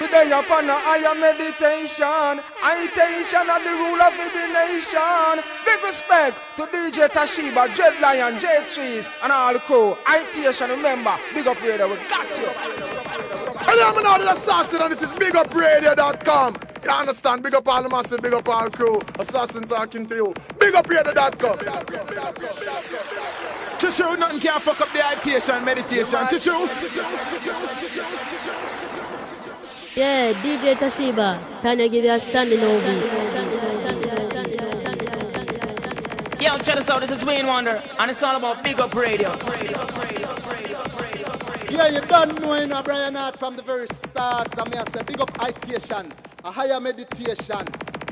Today upon a higher meditation, intention of the rule of the nation. Big respect to DJ Tashiba, Dread Lion, J Trees, and all the crew. Itation, remember, big up radio, we got you. Hello, I'm the assassin, and this is BigUpRadio.com. You understand? Big up all the massive, big up all the crew. Assassin talking to you. BigUpRadio.com. Chichu, nothing can fuck up the meditation, meditation. Chichu. Yeah, DJ Tashiba. Tanya give you a standing ovation. Yo, check this out. This is Wayne Wonder, and it's all about Big Up Radio. Yeah, you don't know, you know, Brian Hart from the very start. I mean, I say, big up itation, a higher meditation.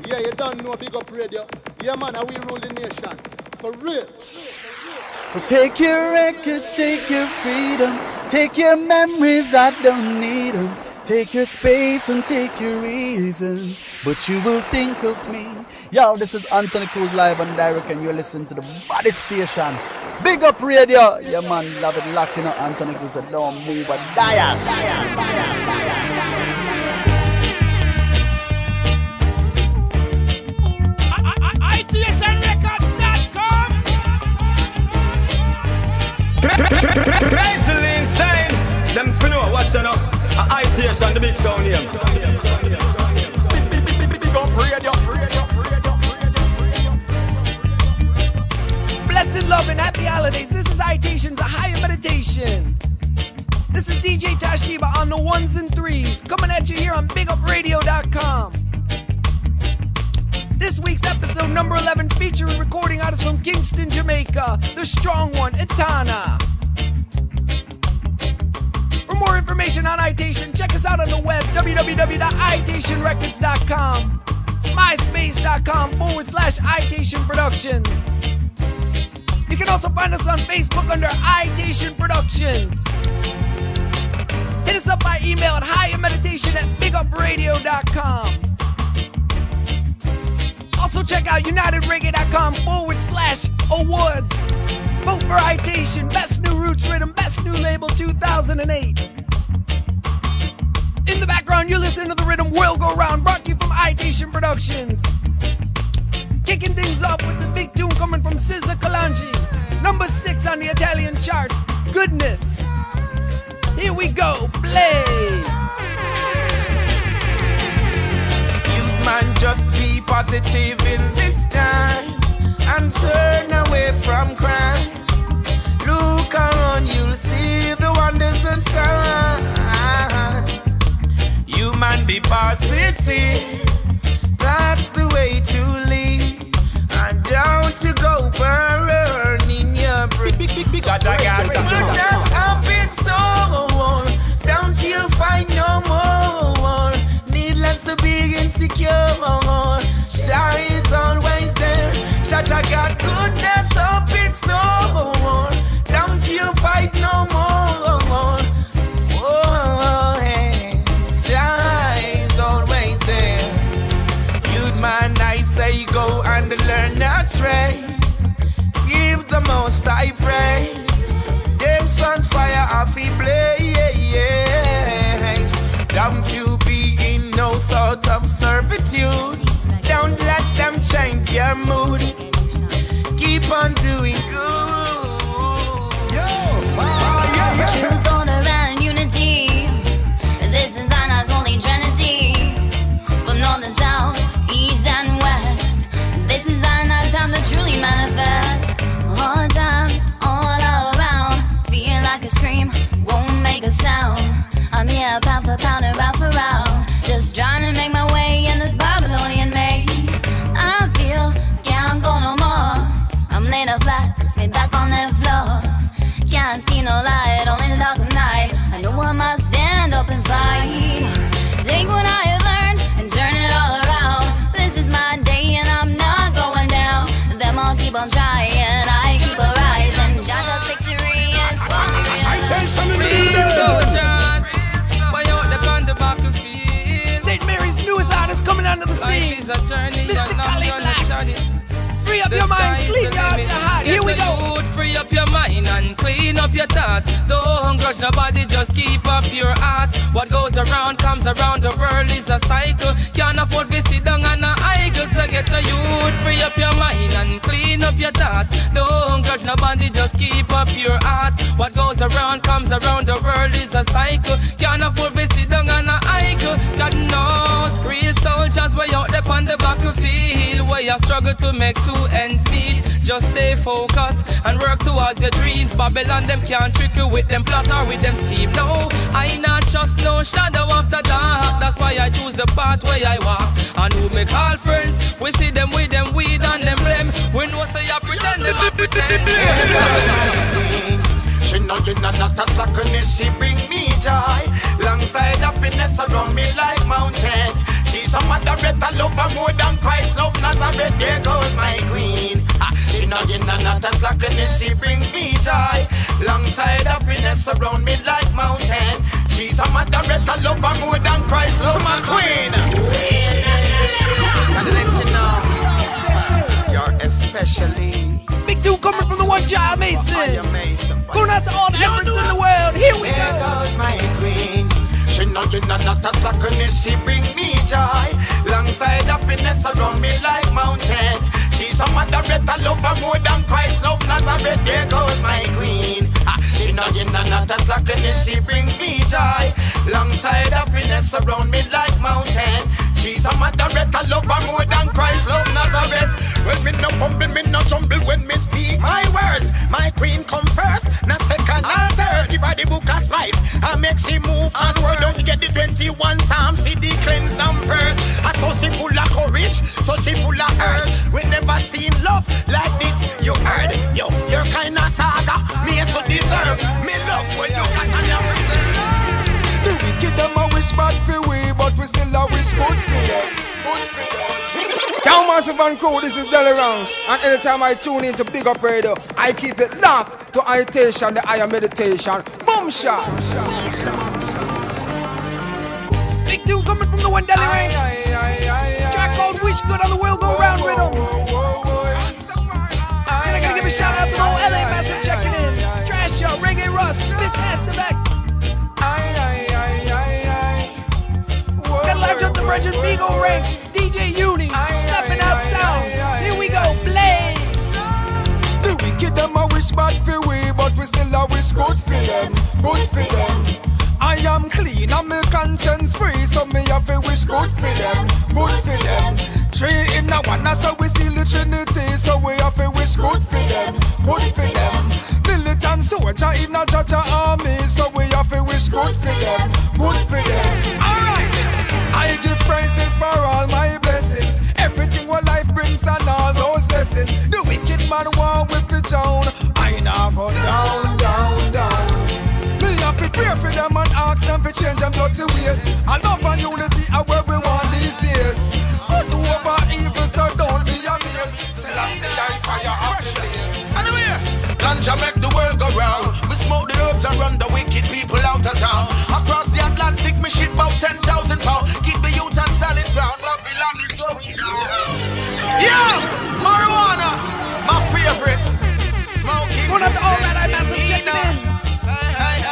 Yeah, you don't know, big up radio. Yeah, man, we rule the nation. For real. So take your records, take your freedom, take your memories, I don't need them. Take your space and take your reason, but you will think of me. Yo, this is Anthony Cruz live and direct, and you're listening to the Body Station. Big up radio. Yeah, man, love it, locking up. Anthony Cruz said, don't move a dial. Crazy insane. Them for know what's A love and happy holidays. This is higher meditation. This is DJ Tashiba on the ones and threes, coming at you here on BigUpRadio.com. This week's episode number 11 featuring recording artists from Kingston, Jamaica, the strong one, Etana. For more information on Itation, check us out on the web, www.itationrecords.com, myspace.com forward slash Itation Productions. You can also find us on Facebook under Itation Productions. Hit us up by email at highermeditation at bigupradio.com. Also check out unitedreggae.com forward slash awards. Vote for Itation, Best New Roots Rhythm, Best New Label 2008. In the background, you're listening to the Rhythm World Go Round, brought to you from Itation Productions. Kicking things off with the big tune coming from Cesar Calangi. Number six on the Italian charts. Goodness. Here we go. Youth man, just be positive in this time and turn away from crime. Look around, you'll see the wonders and signs. You man, be positive. That's the way to live. And don't you go burning your bridge. Big, big, big, Goodness up in store. Don't you find no more. Needless to be insecure. Is always there. Jaja got goodness up in store. Don't you fight no more. Oh. Jah always there. Youth man, I say go and learn a trade. Give the most I praise. Them sun fire off he blaze. Don't you be in no sort of the scene. Mr. Blacks. Free up your mind, clean out your heart. Here we go. Youth, free up your mind and clean up your thoughts. Don't grudge nobody, just keep up your heart. What goes around comes around. The world is a cycle. Can't afford to sit down and a idle. So get a youth, free up your mind and clean up your thoughts. Don't grudge nobody, just keep up your heart. What goes around comes around. The world is a cycle. Can't afford to sit down and a idle. God knows, soldiers way out there on the battlefield. Where you struggle to make two ends meet. Just stay focused and work towards your dreams. Babylon them can't trick you with them plot or with them scheme. No, I not just no shadow after dark. That's why I choose the path where I walk. And who make all friends, we see them with them weed and them blame. We say I pretend them I pretend. She know you know not a slackness, she bring me joy. Longside happiness around me like mountain. She's a moderator, lover more than Christ love Nazareth. There goes my queen. She know you know not a slackness, she brings me joy. Longside happiness around me like mountain. She's a moderator, lover more than Christ love my queen. And let you know, you're especially. Dude coming from the one job Mason. Going out to all the efforts in the world. Here we There go. goes my queen. She know you know not a slackness, she bring me joy. Longside happiness around me like mountain. She's a moderator, lover more than Christ love Nazareth. There goes my queen. You know not a slackness, she brings me joy. Longside happiness around me like mountain. She's a moderator, lover more than Christ love Nazareth. When me no fumble, me no jumble when me speak my words. My queen come first, not second, not third. Give her the book of spice, I make she move onward. Don't forget the 21 Psalms, she the cleanse and purge. Ah, so she full of courage, so she full of urge. We never seen love like this. You heard, it? yo, you're kinda saga. Me so deserve, me love when you got on your reserve. The wicked them a wish bad for we, but we still a wish good for them. Good for them. Down Massive and Crew, this is Deli Rounds. And anytime I tune into Big Up Radio, I keep it locked to meditation, the higher meditation. Boom shot. Big dude coming from the one deli range. Track called Wish Good on the World Go Round Rhythm. And Large up the Virgin Vigo ranks. DJ stepping out sound. Here we go. The wicked them a wish bad for we, but we still a wish good for them. Good for them. I am clean conscience free, so me have to wish good for them. Good for them. Three a one, how we see the Trinity, so we have to wish good for them. Good for them. Militant soldier in a judge army, so we have to wish good for them. Good for them. Alright. I give praises for all my blessings. Everything what life brings and all those lessons. The wicked man want with it down. I now go down, down, down. Me have to pray for them and ask them to change them dirty ways. And love and unity are where we want these days. Good over evil, so don't be amazed. Still I see I fire up the. Anyway, ganja make smoke and run the wicked people out of town. Across the Atlantic, me ship about 10,000 pounds. Keep the youth on solid ground. Babylon is going down. Yeah, marijuana, my favorite. Smoking. Going out to all that I massive checking in.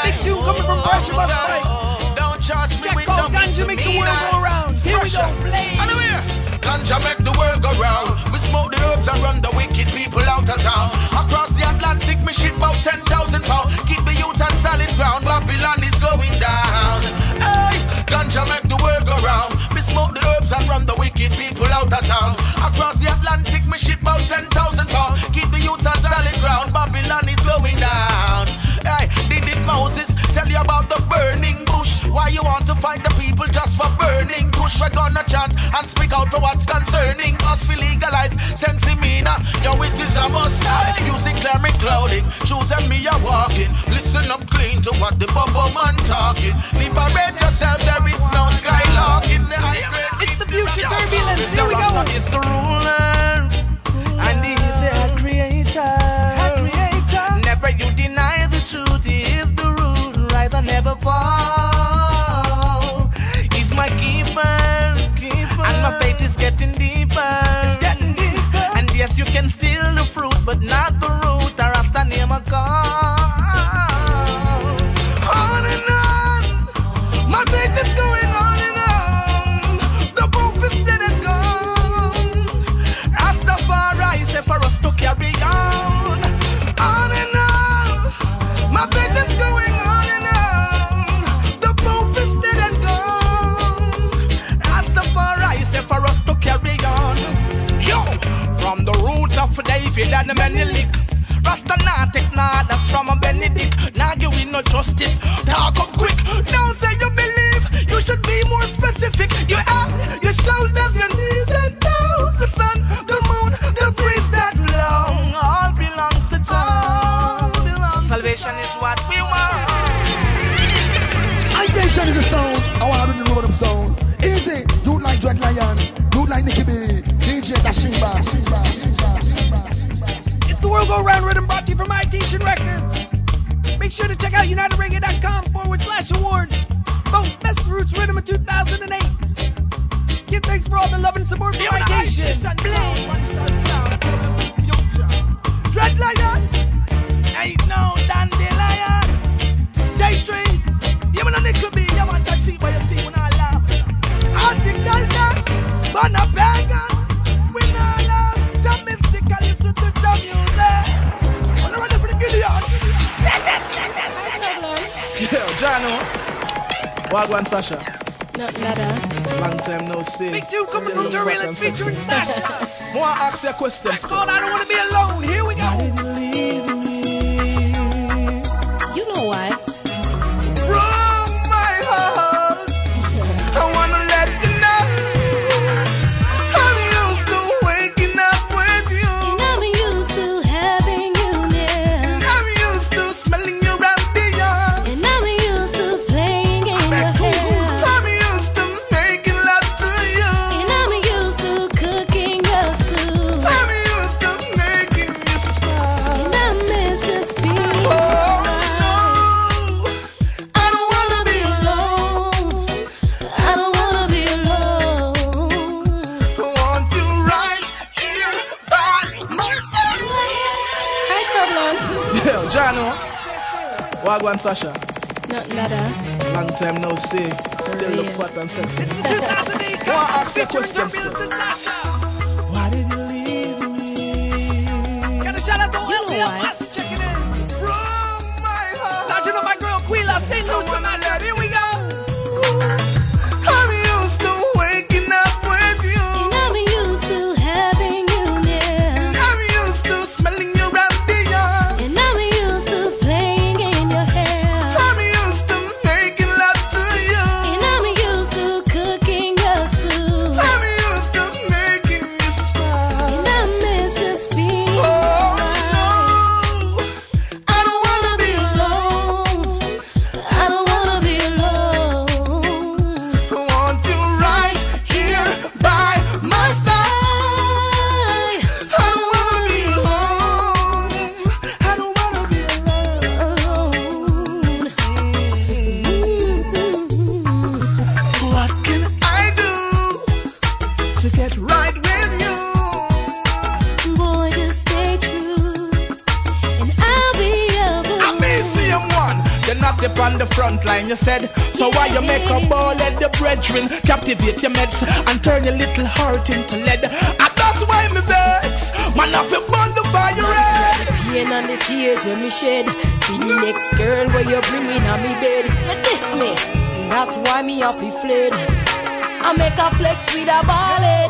Big dude coming from oh, Russia, Bus Bike. Don't charge me Jack with Ganja make the world go round. Here we go, Blaze. Ganja make run the wicked people out of town. Across the Atlantic, me ship about 10,000 pounds. Keep the youth on solid ground. Babylon is going down. Hey, ganja make the world go round. We smoke the herbs and run the wicked people out of town. Across the Atlantic, me ship about 10,000 pounds. Keep the youth on solid ground. Babylon is going down. Hey, did it Moses tell you about the burning bush? Why you want to fight the people just for burning bush? We're gonna chant and speak out for what's concerning us. We legalize sensimina. Yo, it is a must. Music clear me clouding. Shoes and me are walking. Listen up clean to what the bubble man talking. Liberate yourself, there is no skylarking. It's the future turbulence. Here we go. It's the ruler and he is the creator. Never you deny the truth. Is the rule. Right, I never fall. Faith is getting deeper. It's getting deeper. And yes, you can steal the many lick. Rasta nah take nah, that's from a Benedict. Nah give we no justice. Talk up quick. Say you believe. You should be more specific. Eye, your shoulders, your knees and toes. The sun, the moon, the breeze that long. All belongs to. Salvation is what we want. Intention is the sound. I want to sound. Easy. Do like Dread Lion. Do like Nicky B. DJ Tashimba. Shimba, Go Round Rhythm brought to you from iTunes Records. Make sure to check out UnitedReggae.com forward slash awards. Vote Best Roots Rhythm of 2008. Give thanks for all the love and support for Itation. Dread Lion. Ain't no dandelion. Day tree. You man a nickel be. You want to see by your see when I laugh. Article that. Wanna bang Wagwan Sasha. Not better. Long time no see. Big two coming from Durant featuring Sasha. More ask you a question. It's called I Don't Want to Be Alone. Here Sasha. Nothing better. Long time no see. Still look fat and sexy. It's the 2008 More ask question. Turbulence shed. Be the next girl where you bring in on me bed. You diss me, that's why me off he fled. I make a flex with a ball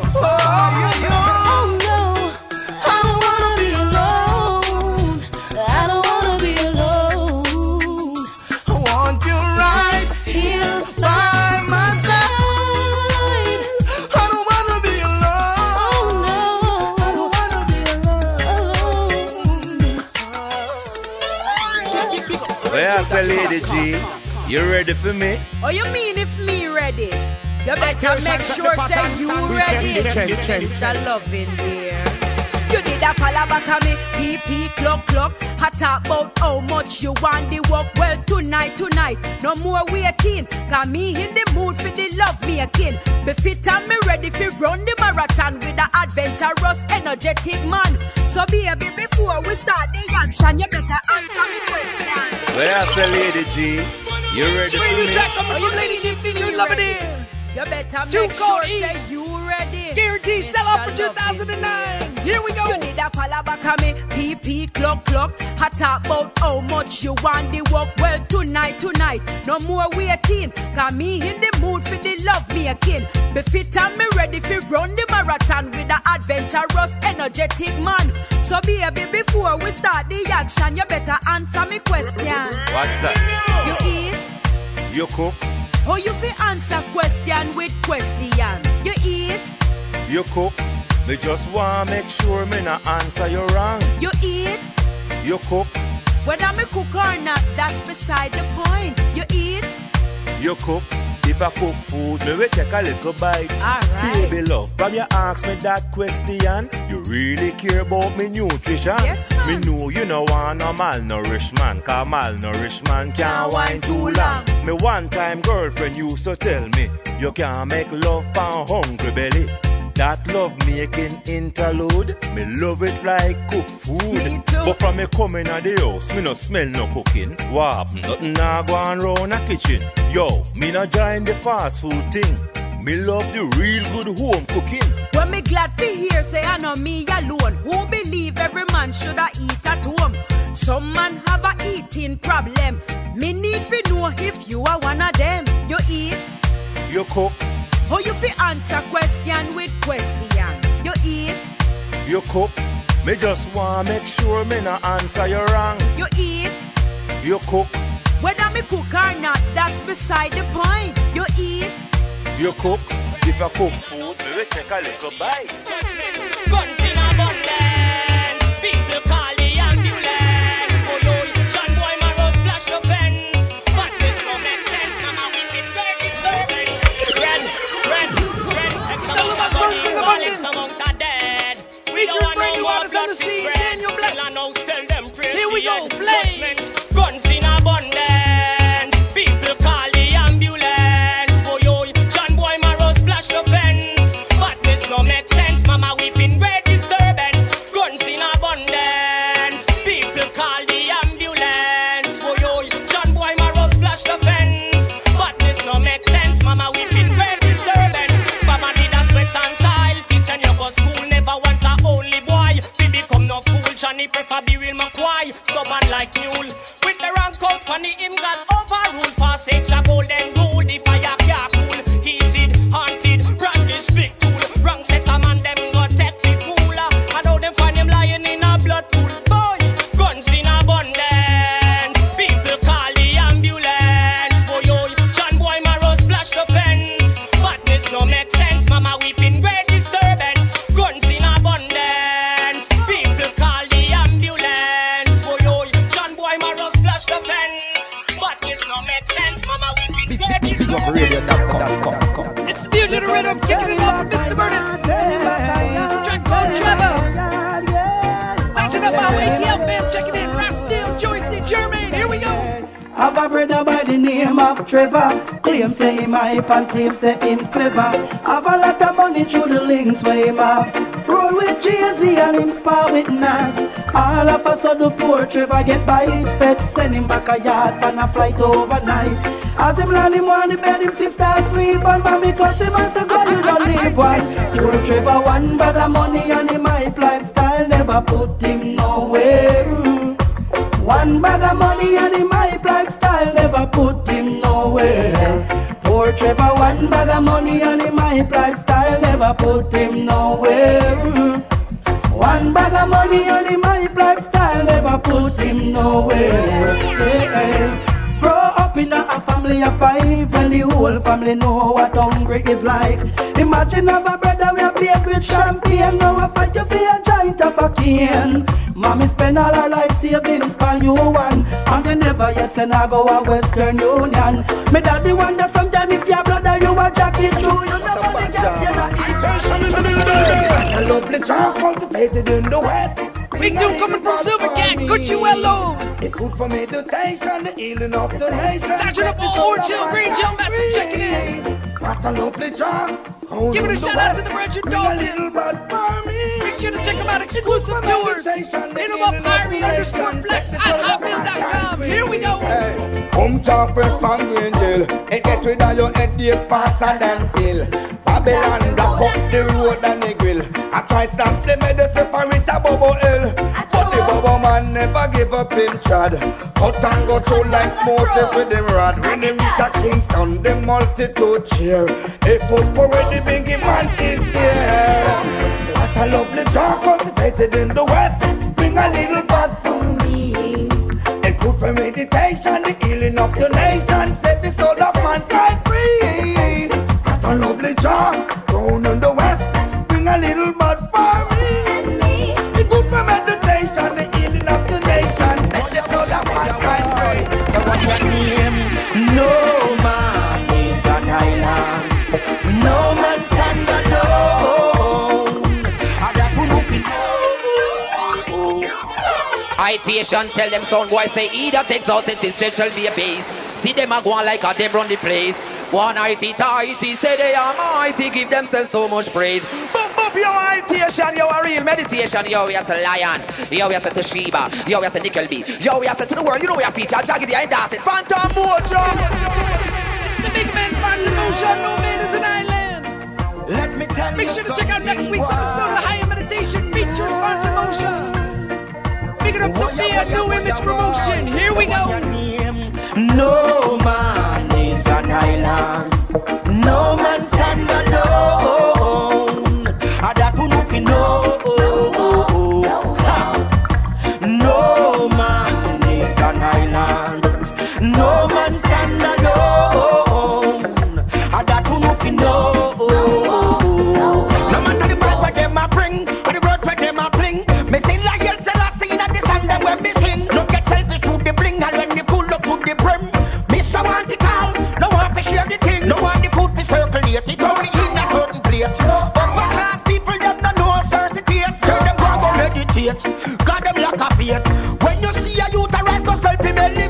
for me? Oh, you mean if me ready? You better make sure say you ready. Mr. Loving here. You did a follow back on me, PP clock clock. I talk about how much you want the work. Well, tonight, tonight, no more waiting. Got me in the mood for the love making. Be fit and me ready for run the marathon with the adventurous, energetic man. So baby, before we start the action, you better answer me question. Where say Lady G? You ready for Swing me? track coming from Lady G featuring Loving It. You better Two make sure code E. say you ready. Guaranteed sell out for 2009. Here we go. You need a follow back on me, PP clock clock. I talk about how much you want the work. Well, tonight, tonight, no more waiting. Got me in the mood for the love making. Be fit and me ready for run the marathon with the adventurous, energetic man. So baby, before we start the action, you better answer me question. What's that? You eat? You cook, oh, How you fi answer question with question? You eat? you cook. Me just want make sure me not answer you wrong. You eat? You cook, Whether me cook or not, that's beside the point. You eat? you cook. If I cook food, me will take a little bite. Alright. Baby love, from you ask me that question, you really care about me nutrition. Yes. Me know you no want no malnourished man, cause malnourished man can't wine too long. Me one time girlfriend used to tell me, you can't make love pan hungry belly. That love making interlude, me love it like cook food. But from me coming out the house, me no smell no cooking. What happen? Nothing nah go on round a kitchen. Yo, me no join the fast food thing. Me love the real good home cooking. When me glad to hear say I know me alone. Who believe every man shoulda eat at home? Some man have a eating problem. Me need to know if you are one of them. You eat? You cook, How you fi answer question with question? You eat? you cook. Me just want make sure me no answer you wrong. You eat? You cook, Whether me cook or not, that's beside the point. You eat? you cook. If I cook food, me will take a little bite. No Johnny prefer be real McCoy. Stubborn like mule. With the wrong funny him got overruled. Sake of golden rule. The fire can't cool. Heated, haunted, brandish big. Disturbance. It's the fusion of rhythm, kicking it off Mr. Burtis. Track called Trevor. Matching up our ATL fam, checking in. Rasdale, Joycey, Jermaine. Here we go. Have a brother by the name of Trevor. Claim say him hype and claim say him clever. Have a lot of money through the links him have. Roll with Jay-Z and spar with Nas. All of a sudden poor Trevor get by it fed. Send him back a yard on a flight overnight. As him land him on the bed, him sister sleep. And mommy cuss him and say, girl you don't live one. Poor Trevor one bag of money and him hype lifestyle never put him nowhere. One bag of money and him hype lifestyle never put him nowhere. Poor Trevor, one bag of money and him hype lifestyle never put him nowhere. One bag of money and him hype lifestyle never put him nowhere. A, a family of five when the whole family know what hungry is like. Imagine have a brother we a baked with champagne, now I fight you for a giant of a cane. Mommy spend all her life savings for you one, and you never yet send her go a Western Union. Me daddy wonder sometime if your brother you a jacket true. you never the gas get a Attention in the building. A lovely song cultivated in the west. Big dude coming from Silver Cat, Cucciuelo. It's good for me to taste and the healing of the nation. Dashing up on Orange Hill, Green Hill, massive checking in. What a lovely song. Giving a shout out to the Bridget Dalton. Make sure to check them out, exclusive tours. Hit them up, Irie underscore flex at hotmail.com. Here we go. Come talk fresh from Green Hill. And get rid of your headache faster than pill. Babylon block up the road and the grill. I try stop the medicine for it a bubble hill. But the bubble man never give up him trad. Cut and go through like Moses with him rod. When they reach a Kingston, the multitude cheer. They put for the biggie man is here. What a lovely jar cultivated in the west. Bring a little bud for me. It good for meditation, the healing of the nation. Set the soul Itation tell them sound boy say either takes out shall be a base. See them a go on like a them run the place. One IT tighty say they are mighty, give themselves so much praise. Boop boop yo itation, yo a real meditation, yo we are to lion, yo we are to Tashiba, yo we are to Nickelby, yo we are to the world, you know we are feature, Jaggedy and Dawson, Phantom Mojo. It's the big man, Phantom Mojo, no man is an island. Let me tell Make sure to check out next week's episode of the Higher Meditation featuring Phantom Mojo. Picking up Sophia New Image Promotion. Here we go. No man is an island. No man stand alone.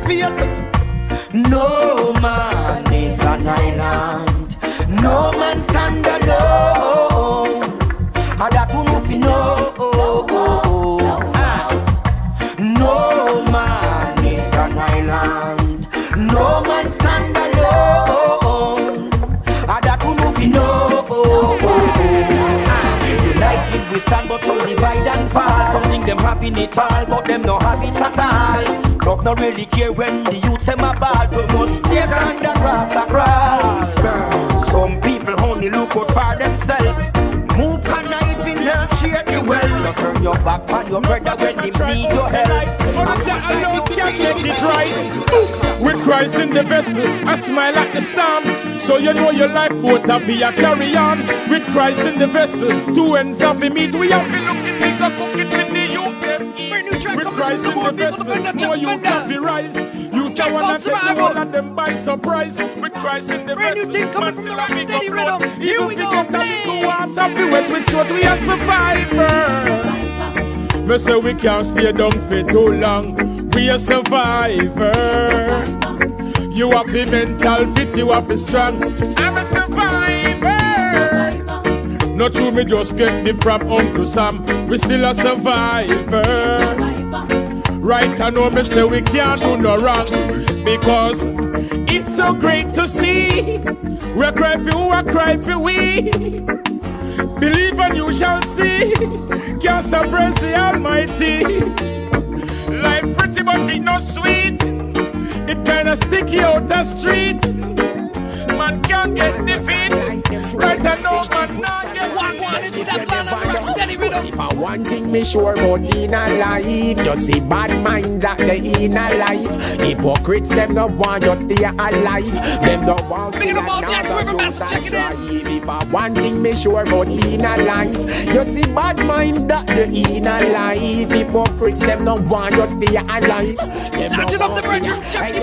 Elevate. No man is an island. No man stand alone. And that not be no. Ah. No man is an island. No man stand alone. And that will not be no. Ah. United we stand, but some divide and fall. Something them having it all, but them no have it at all. Club not really care when the youth them a ball. Too much stake and the grass a crawl. Some people only look out for themselves. Move conniving and share the well. You turn your back on your brother when they need your help. Alone can get it right. With Christ in the vessel, I smile at the storm. So you know your lifeboat have a carry on. With Christ in the vessel, two ends of the meat. We have to look at it, go cook it with the youth. Them eat. With Christ in the vessel, more youth have to rise. You can wanna take the whole of them by surprise. With Christ in the vessel, man still a big up road. Here we go, play. Water be wet with truth, we are survivors. Me say we can't stay down for too long. We a survivor. You have the mental fit, you have the strong. I'm a survivor. Not true, me just get me from Uncle Sam. We still a survivor. Right, I know me say we can't do no wrong because it's so great to see. We cry for I cry for we. Believe and you shall see. Can't stop praise the Almighty. Life pretty but it no sweet. It kinda sticky out the street. Man can't get. Right I know man not get Walk one and step on and rock steady rhythm. If I one thing me sure about in a life, you see bad minds that they in a life. Hypocrites them no want just stay alive. Them no want to Big up Jack's River Mass, check it in. If I one thing me sure about in a life, you see bad mind that they in a life. Hypocrites them no want just stay alive. Them no want to- the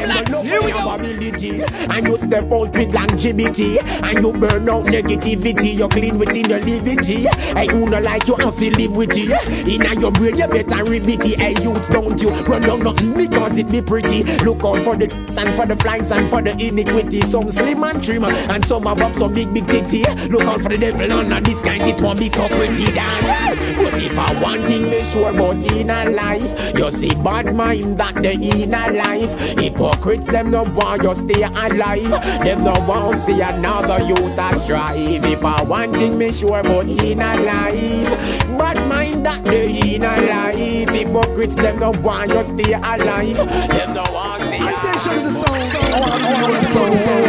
them no Here we go. ability. And you step out with longevity, and you burn out negativity. You clean within your liberty. Hey, who no like you and feel live with you. In your brain, you better it. Hey, youth, don't you run down nothing because it be pretty. Look out for the and for the flies and for the iniquity. Some slim and trim, and some have up some big, big titty. Look out for the devil under this kind, it won't be so pretty dance. But if I one thing me sure about in a life, you see bad mind that they in a life. Hypocrites them no want you stay alive. Them no want see another youth a strive. If I one thing me sure about in a life, bad mind that they in a life. Hypocrites them no want you stay alive. Them no want see. Attention is a song. I want to know the song.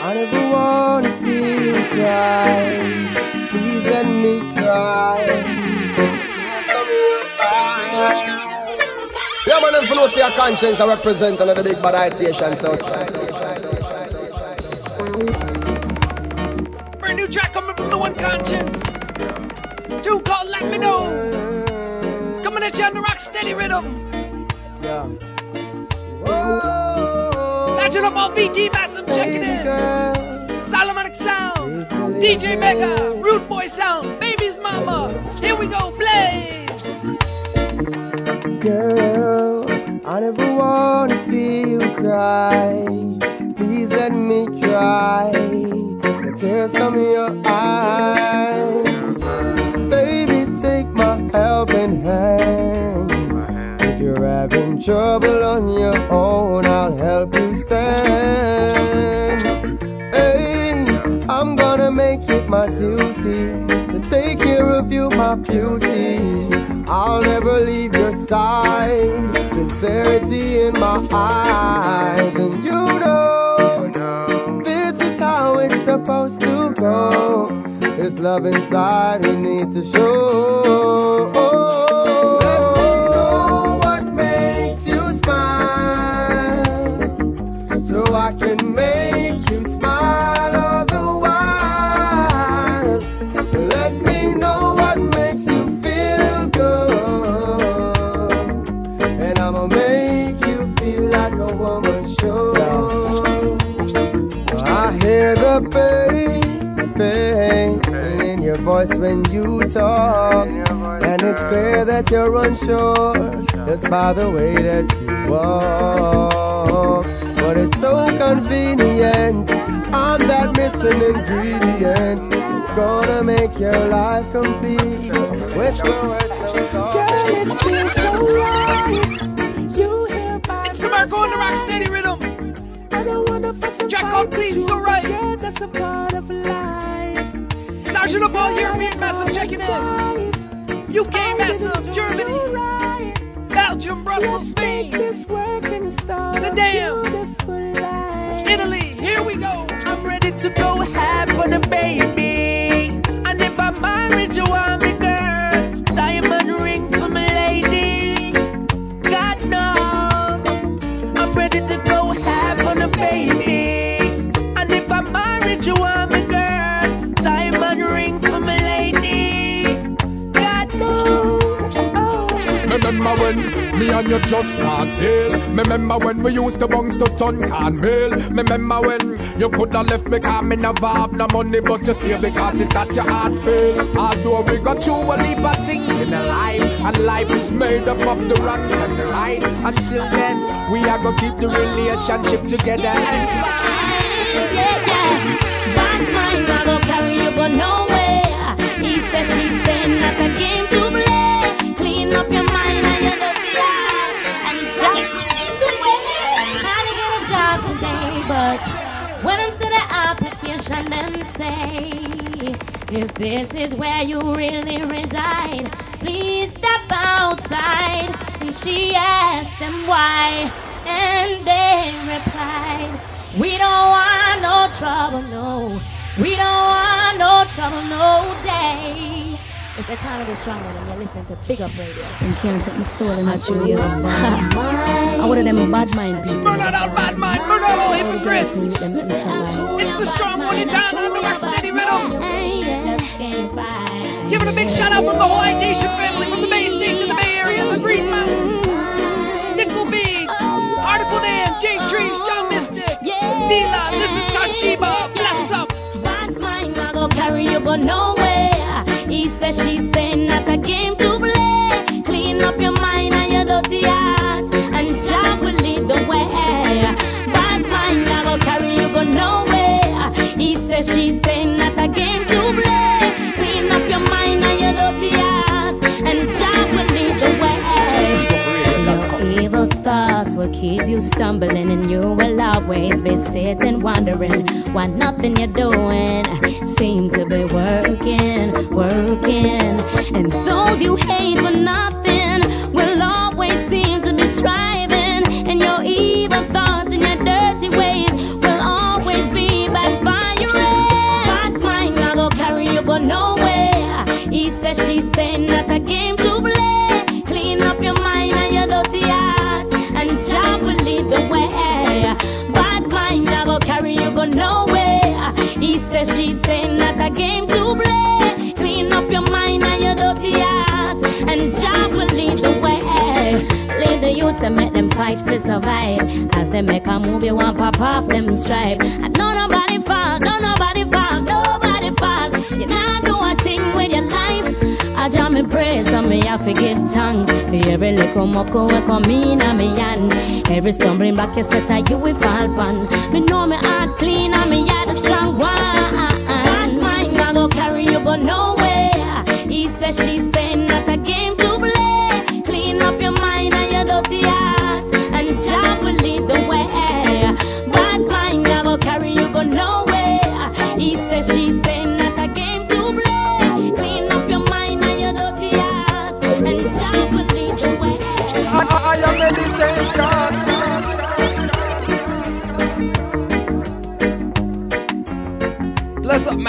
I never wanna see you cry. Please let me cry. Yeah, man, if you know see your conscience, I represent another big bad ideation, so. Track coming from the One Conscience. Dude called Let Me Know. Coming at you on the rock steady rhythm. Yeah. Catching up on VT Massive, checking in. Solomonic Sound. DJ Mega. Rude Boy Sound. Baby's Mama. Here we go, Blaze. Girl, I never wanna see you cry. Please let me try. Tears from your eyes. Baby, take my helping hand. If you're having trouble on your own, I'll help you stand. Hey, I'm gonna make it my duty to take care of you, my beauty. I'll never leave your side. Sincerity in my eyes, and you know supposed to go. This love inside we need to show. Voice when you talk, and it's clear that you're unsure just by the way that you walk. But it's so convenient. I'm that missing ingredient. It's gonna make your life complete. With your words so soft. It feels so right. It's the Marco on the rock steady rhythm. Jack out, please, so right. That's a part of life. All European massive checking in. UK massive, Germany, and you just start deal? Remember when we used to bounce to ton can mail? Remember when you could have left me cause me never have no money but you stay because it's that your heart fail. Although we got through a leap of things in a life and life is made up of the wrongs and the right. Until then, we are gonna keep the relationship together. Bad mind, I go carry you go nowhere. He said, she said, not a game to play. Clean up your this is where you really reside, please step outside. And she asked them why, and they replied, we don't want no trouble, no. We don't want no trouble, no day. It's the time of the strong one, and you're listening to Big Up Radio. And can't take my soul in a tree. I wanted them a bad mind people. Burn out all bad mind, burn out all hypocrites. It's the strong one in down on the rock steady rhythm. Shout out from the whole Itation family, from the Bay State to the Bay Area, the Green Mountains, Nickel Bean, Article Dan, Jake Trees, John Mystic, Zila, this is Tashiba, bless up. Bad mind, I go carry you go nowhere. He said, she say, not a game to play. Clean up your mind and your dirty heart, and Jah will lead the way. Bad mind, I go carry you go nowhere. He said, she say, not a game will keep you stumbling, and you will always be sitting wondering why nothing you're doing seems to be working, working. And those you hate for nothing nowhere. He says, she saying that a game to play. Clean up your mind and your dirty heart, and Jah will lead the way. Lead the youths and make them fight for survive. As they make a movie, want pop off them stripe. And no nobody fall, no nobody fall, nobody jam me praise and me have to give thanks. Every little muckle we come in and me hand. Every stumbling block you set a you will fall pan Me know me heart clean and me heart a strong one. Bad mind I go carry you go nowhere He says she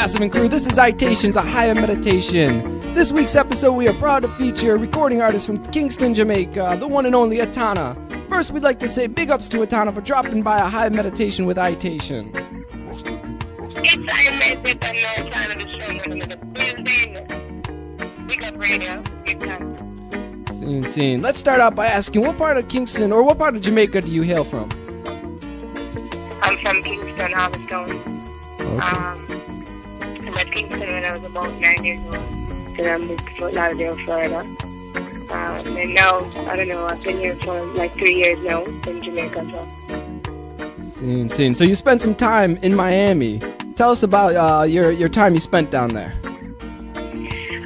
Massive and Crew. This is Itations, a higher meditation. This week's episode, we are proud to feature a recording artist from Kingston, Jamaica, the one and only Etana. First, we'd like to say big ups to Etana for dropping by a high meditation with Itation. It's I met with a no sign of the show in the building. Big up radio. Big time. Scene, scene. Let's start out by asking what part of Kingston or what part of Jamaica do you hail from? I'm from Kingston, Harvestone. Um, years old. Then I moved to Fort Lauderdale, Florida. Um, and now, I don't know, I've been here for like three years now in Jamaica. So. Scene, scene. So you spent some time in Miami. Tell us about uh, your your time you spent down there.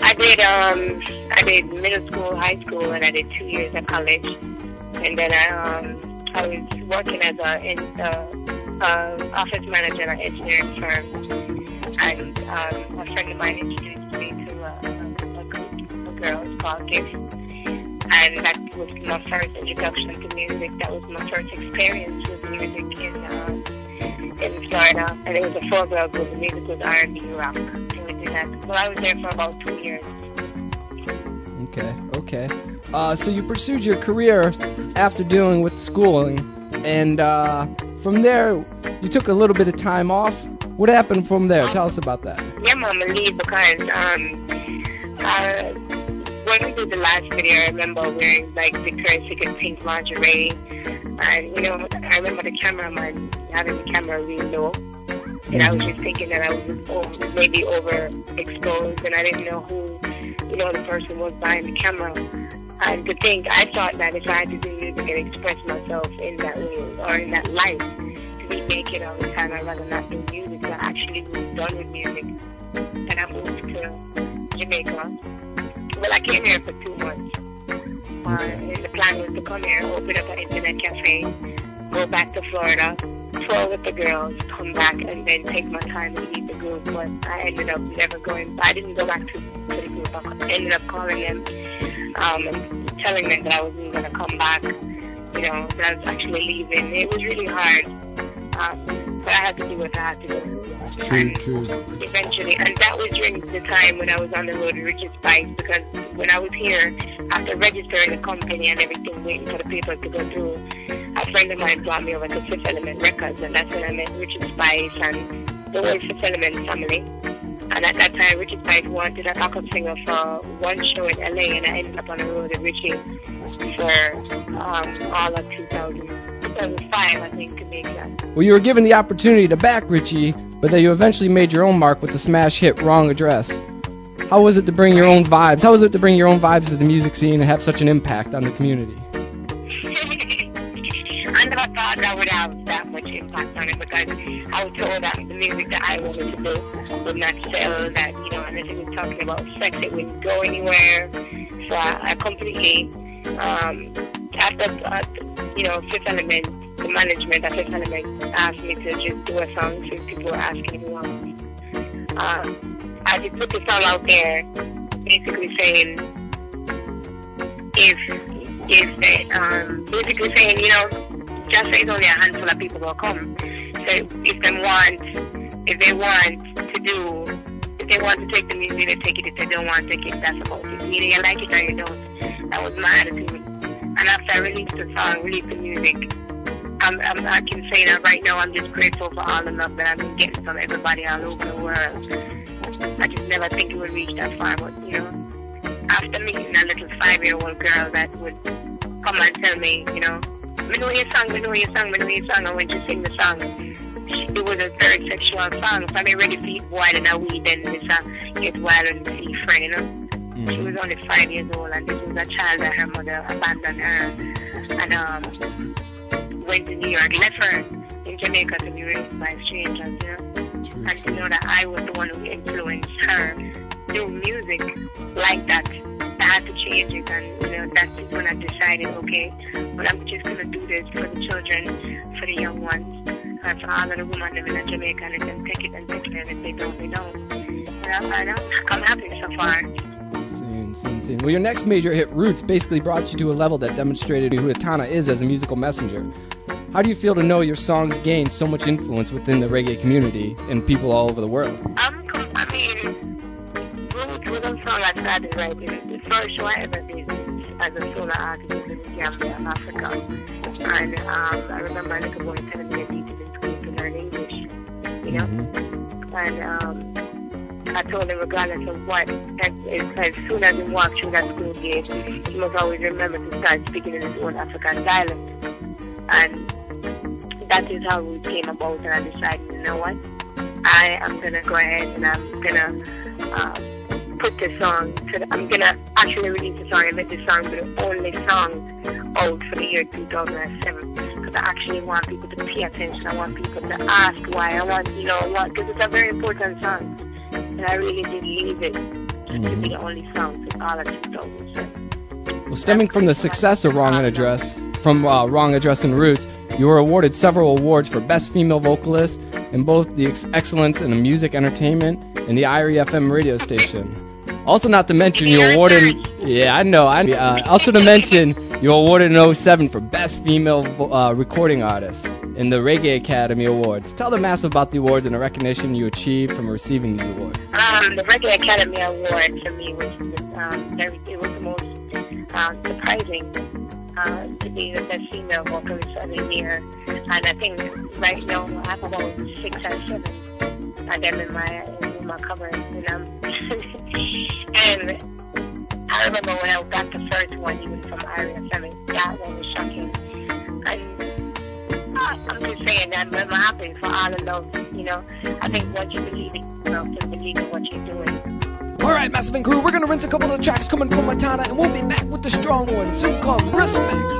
I did um I did middle school, high school, and I did two years at college. And then I um I was working as a in, uh, uh, office manager at an engineering firm. And um, a friend of mine introduced girls GIFT. And that was my first introduction to music. That was my first experience with music in um, in Florida. And it was a four-girl group. The music was R&B rock. And we did that. Well, I was there for about two years. Okay, okay. Uh, so you pursued your career after dealing with schooling, and uh, from there you took a little bit of time off. What happened from there? Tell us about that. Yeah, Mama leave because um, uh, when we did the last video, I remember wearing like Victoria's Secret pink lingerie, and you know, I remember the cameraman having the camera really low, and I was just thinking that I was over, oh, maybe overexposed, and I didn't know who, you know, the person was behind the camera. And to think, I thought that if I had to do music and express myself in that way or in that light, to be naked all the time, I'd rather not do music. I actually moved done with music, and I moved to Jamaica. Well, I came here for two months. Uh, and the plan was to come here, open up an internet cafe, go back to Florida, tour with the girls, come back, and then take my time and leave the group. But I ended up never going. I didn't go back to, to the group. I ended up calling them um, and telling them that I wasn't going to come back. You know, that I was actually leaving. It was really hard, um, I had to do what I had to do. True, true. Eventually, and that was during the time when I was on the road with Richie Spice because when I was here, after registering the company and everything, waiting for the papers to go through, a friend of mine brought me over to Fifth Element Records, and that's when I met Richie Spice and the whole Fifth Element family. And at that time, Richie Spice wanted a backup singer for one show in LA, and I ended up on the road with Richie for um, all of 2000, 2005, I think, to that. Well, you were given the opportunity to back Richie, but then you eventually made your own mark with the smash hit "Wrong Address." How was it to bring your own vibes? How was it to bring your own vibes to the music scene and have such an impact on the community? I never thought that would have that much impact on it because I was told that the music that I wanted to do would not sell, that, you know, unless it was talking about sex, it wouldn't go anywhere. So I, I completely um, after, uh, you know, Fifth Element, the management at Fifth Element asked me to just do a song since people were asking me once. Uh, I just put the song out there, basically saying, if, if they, um, basically saying, you know, just say it's only a handful of people will come. So if they want, if they want to do, if they want to take the music, they take it. If they don't want to take it, that's about it. Either you like it or you don't. That was my attitude. And after I released the song, released the music, I'm, I'm, I can say that right now I'm just grateful for all the love that I've been getting from everybody all over the world. I just never think it would reach that far, but you know, after meeting that little five-year-old girl that would come and tell me, you know, me know your song, me know your song, me know your song, and when she sing the song, it was a very sexual song, so I'm ready to eat wild and a weed, then this uh, get wild and see friend, you know. She was only five years old, and this was a child that her mother abandoned her, and um, went to New York, left her in Jamaica to be raised by strangers, you know. And to know that I was the one who influenced her through music like that, I had to change it, and you know that's when I decided, okay, but I'm just gonna do this for the children, for the young ones, and for all of the women living in Jamaica, and they take it and take it, and if they don't, they don't. And I'm, and I'm, I'm happy so far. Scene. Well, your next major hit, Roots, basically brought you to a level that demonstrated who Etana is as a musical messenger. How do you feel to know your songs gained so much influence within the reggae community and people all over the world? I'm, I mean, Roots was a song I started writing. The first show I ever did as a solo artist in Gambia, Africa. And um, I remember a little boy telling me that he did in school to learn English, you know? And um, I told him regardless of what, as, soon as he walked through that school gate, he must always remember to start speaking in his own African dialect. And that is how it came about, and I decided, you know what? I am gonna go ahead and I'm gonna uh, put the song. To the, I'm gonna actually release the song and make the song be the only song out for the year 2007. Because I actually want people to pay attention. I want people to ask why. I want, you know, what because it's a very important song, and I really did leave it to be the only song for all of 2007. Well, stemming from the success of Wrong Address, from uh, Wrong Address and Roots, you were awarded several awards for Best Female Vocalist in both the ex- Excellence in the Music Entertainment and the IRIE FM radio station. Also, not to mention, you awarded. Yeah, I know. I uh, also to mention, you awarded in 07 for Best Female uh, Recording Artist in the Reggae Academy Awards. Tell the mass about the awards and the recognition you achieved from receiving these awards. Um, the Reggae Academy Award for me was um, very, it was the most um, surprising uh, to be the best female vocalist of the year. And I think right now I have about six or seven of them in my in my cover. And, um, and I remember when I got the first one, even from Iron Seven, that one was shocking. And uh, I'm just saying that I'm happy for all the love. You know, I think once you believe it, you know, to believe in what you're doing. All right, Massive and Crew, we're gonna rinse a couple of tracks coming from Matana, and we'll be back with the strong one. Soon come respect.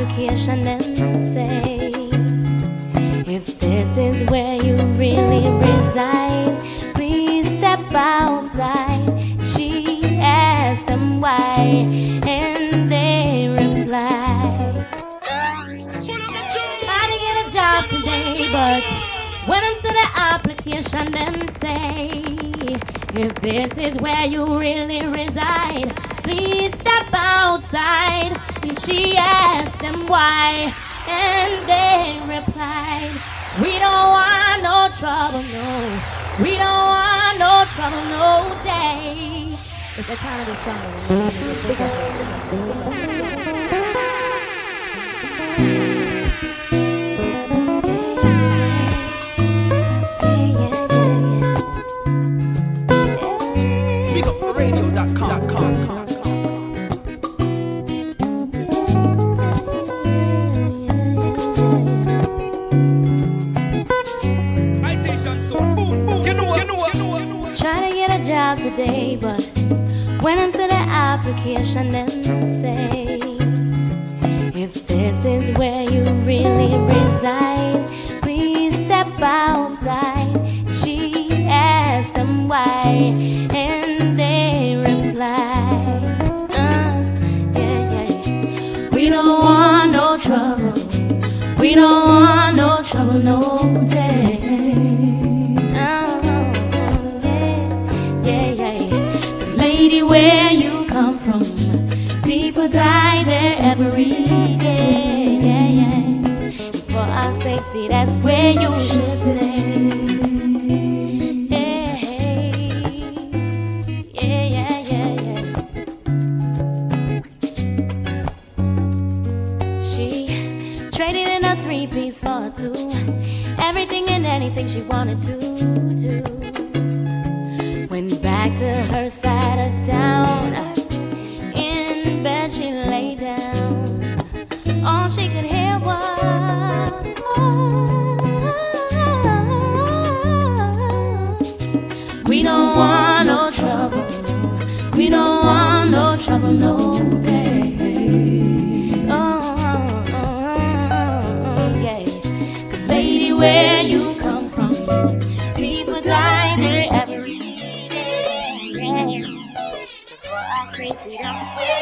Application, then say, if this is where you really reside, please step outside. She asked them why, and they replied, try to get a job today, but when I'm to the application, then say, if this is where you really reside, please step outside. And she asked them why, and they replied, We don't want no trouble, no. We don't want no trouble, no day. It's the time to be stronger. Application and Before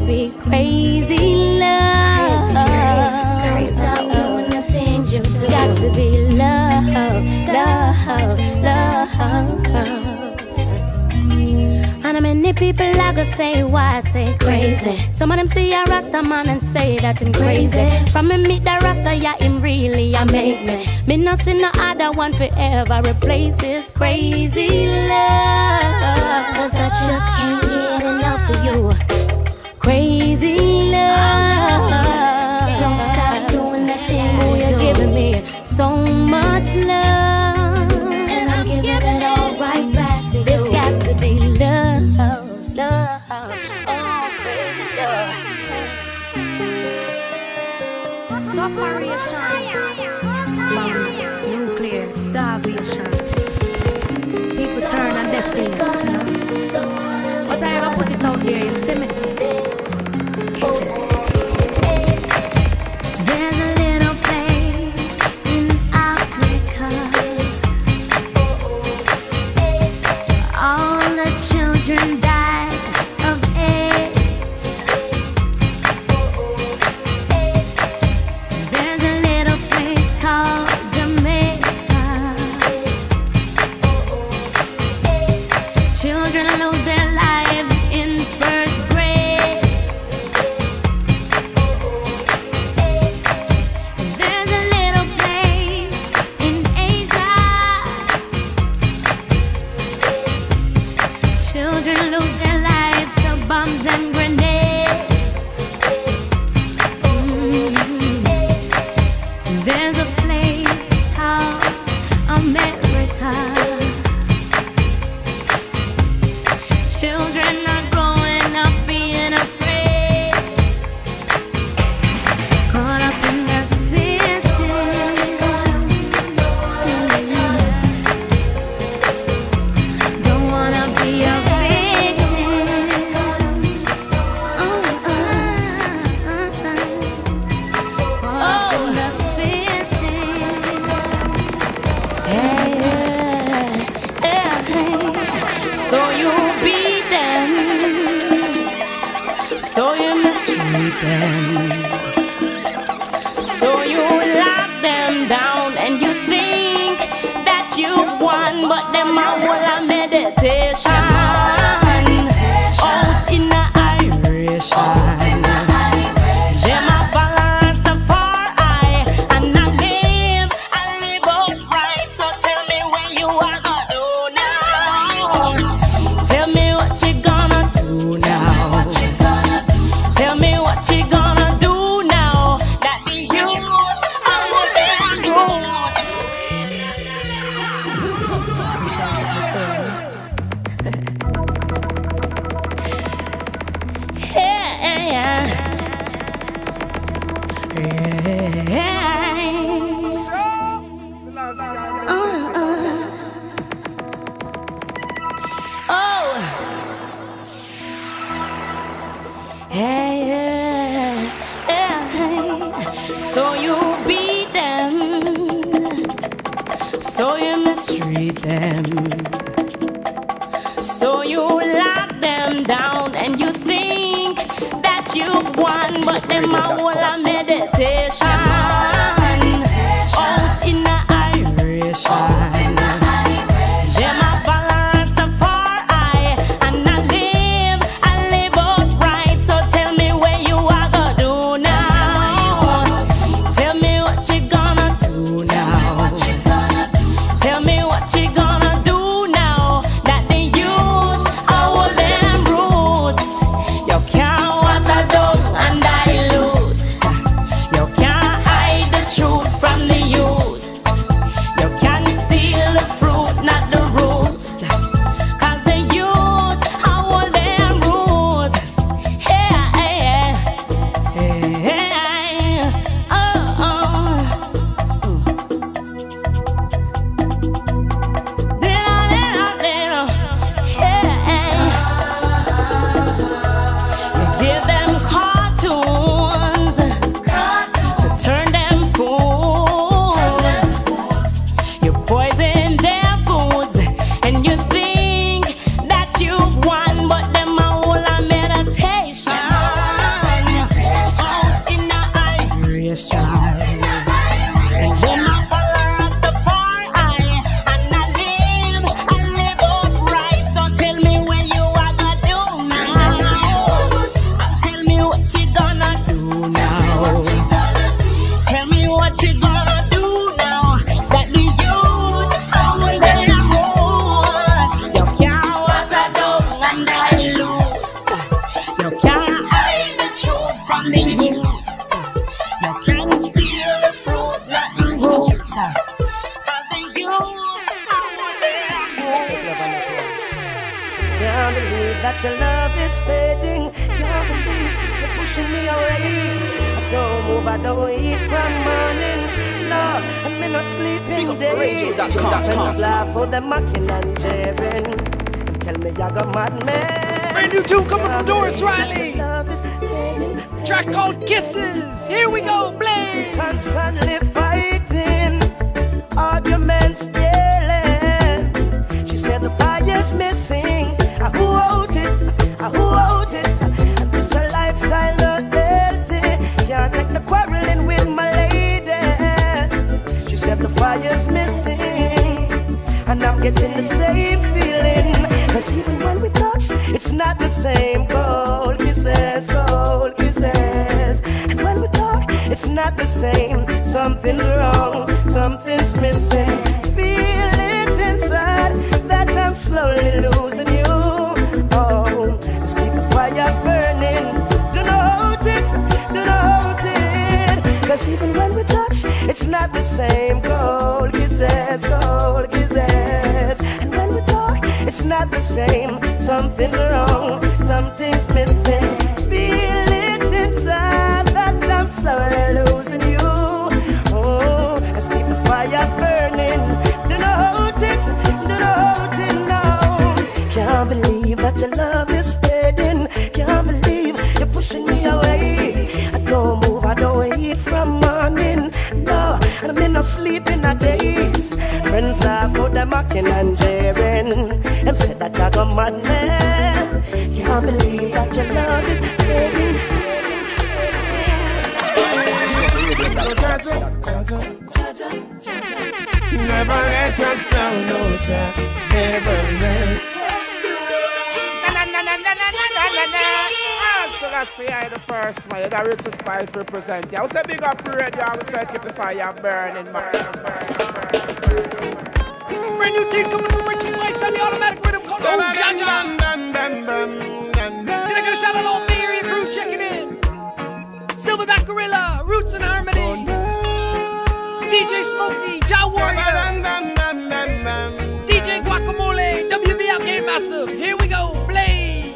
to be crazy love. crazy love. Got to be love, love, love. And how many people I go say why I say crazy? Some of them see a rasta man and say that I'm crazy. From me meet the rasta, yeah, him really amaze me. Me not see no other one forever replace this crazy love. Cause I just can't get enough of you crazy love. Don't stop doing the things you're, you're giving me so much love. And I'm giving it all right back to you. It's got to be love, love, oh, crazy love. Sub-variation, nuclear, starvation. People turn on their ears, you? But I ever put it out there, you see me? Watch them a whole a meditation. Your love is fading. Never let us down, no child. Never let I say I the first man, the richest spice represent. I was a big up radio, I was say keep the fire burning, burning, burning. Brand new tune coming from Richie Spice on the automatic rhythm called Oh Jaja. Shout out Bay Area crew checking in? Silverback Gorilla, Roots and Harmony. DJ Smokey, Ja Warrior. DJ Guacamole, WBL Game Massive. Here we go, Blaze.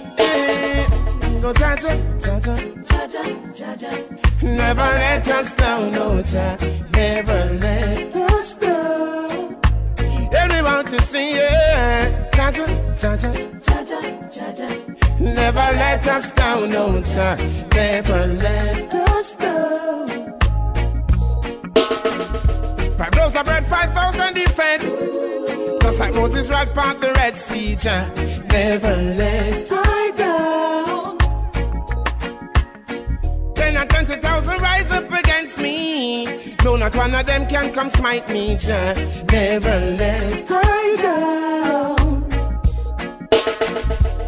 Go Jaja, Jaja, Jaja. Never let us down, no child. Never let us down. To sing, yeah. Jaja, Jaja, Jaja, Jaja. Never let us down, no child. Never let us down. Five loaves of bread, five thousand defend. Just like Moses right past the Red Sea. Never let I down. Ten and twenty thousand rise up against me. No, not one of them can come smite me, Jah. Never let I down.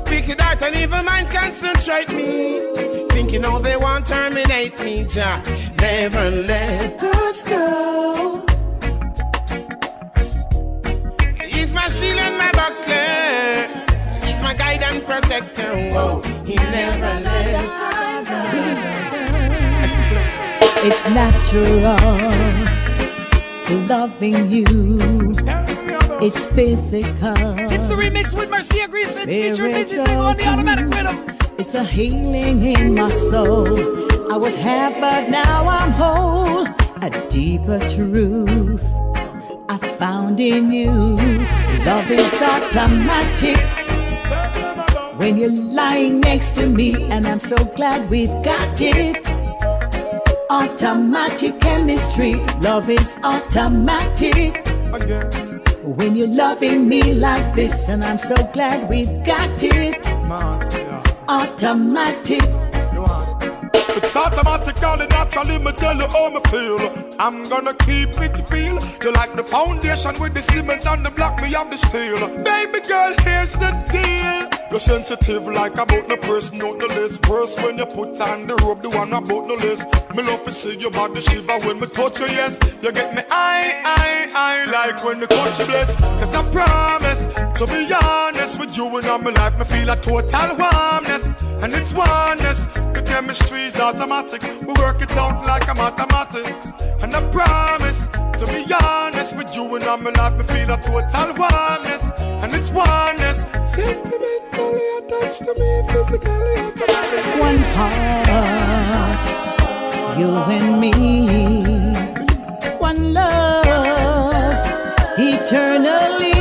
Wicked heart and evil mind concentrate me. Thinking how they want terminate me, Jah. Never let us go. He's my shield and my buckler. He's my guide and protector. Whoa, he never let us. It's natural loving you. It's physical. It's the remix with Marcia Greason featuring Busy Signal on the automatic rhythm. It's a healing in my soul. I was half, but now I'm whole. A deeper truth I found in you. Love is automatic. When you're lying next to me, and I'm so glad we've got it. Automatic chemistry, love is automatic. When you're loving me like this, and I'm so glad we've got it. Automatic. It's naturally, me tell you how me feel. I'm gonna keep it real. You like the foundation with the cement and the block, me have the steel. Baby girl, here's the deal. You're sensitive like about the person on the list. Worse when you put on the rope, the one about the list. Me love to see your body shiver when me touch you, yes. You get me I, I, I like when the touch you bless. Cause I promise to be honest with you and all my life, me feel a total warmness. And it's oneness. The chemistry's is automatic. We work it out like a mathematics. And I promise to be honest with you and my life, me feel a total warmness. And it's oneness. Sentiment. mentally attached to me, physically. One heart, you and me. One love, eternally.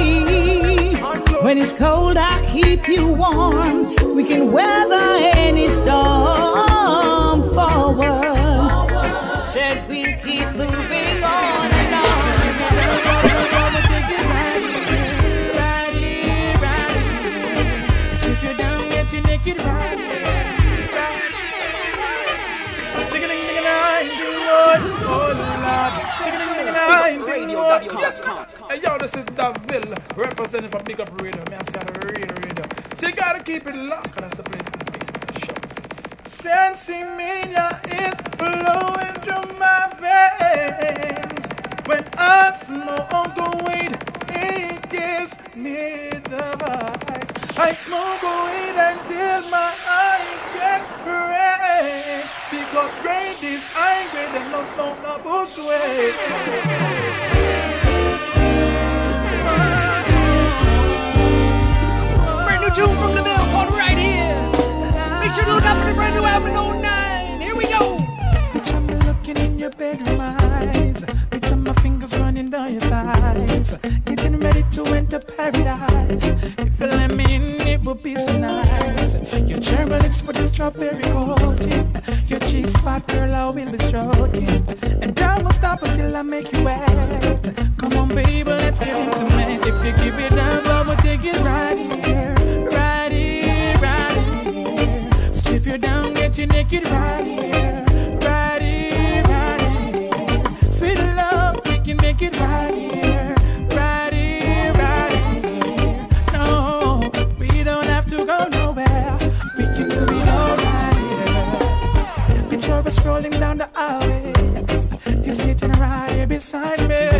When it's cold, I keep you warm. We can weather any storm forward. Said we'll keep moving on and on. Strip you down, get you naked right. Hey, yo, this is Daville representing for Big Up Radio. Me, I say the radio, radio. So you gotta keep it locked, that's the place Sensimania is flowing through my veins. When I smoke weed, it gives me the vibes. I smoke weed until my eyes get red. Because brain is angry, them no smoke no bush way. Brand new tune from the mill called Right Here. To look out for the brand new album in 09. Here we go. Bitch, I'm looking in your bedroom eyes. Bitch, I'm my fingers running down your thighs. Getting ready to enter paradise. If you let me in, it will be so nice. Your cherry lips with the strawberry coating. Your cheek spot, girl, I will be stroking. And I won't stop until I make you wet. Come on, baby, let's get intimate. If you give it up, I will take it right here. You down, get you naked right here. Right here, right here. Sweet love, we can make it right here. Right here, right here. No, we don't have to go nowhere. We can do it all right here. Picture us rolling down the highway. You're sitting right here beside me.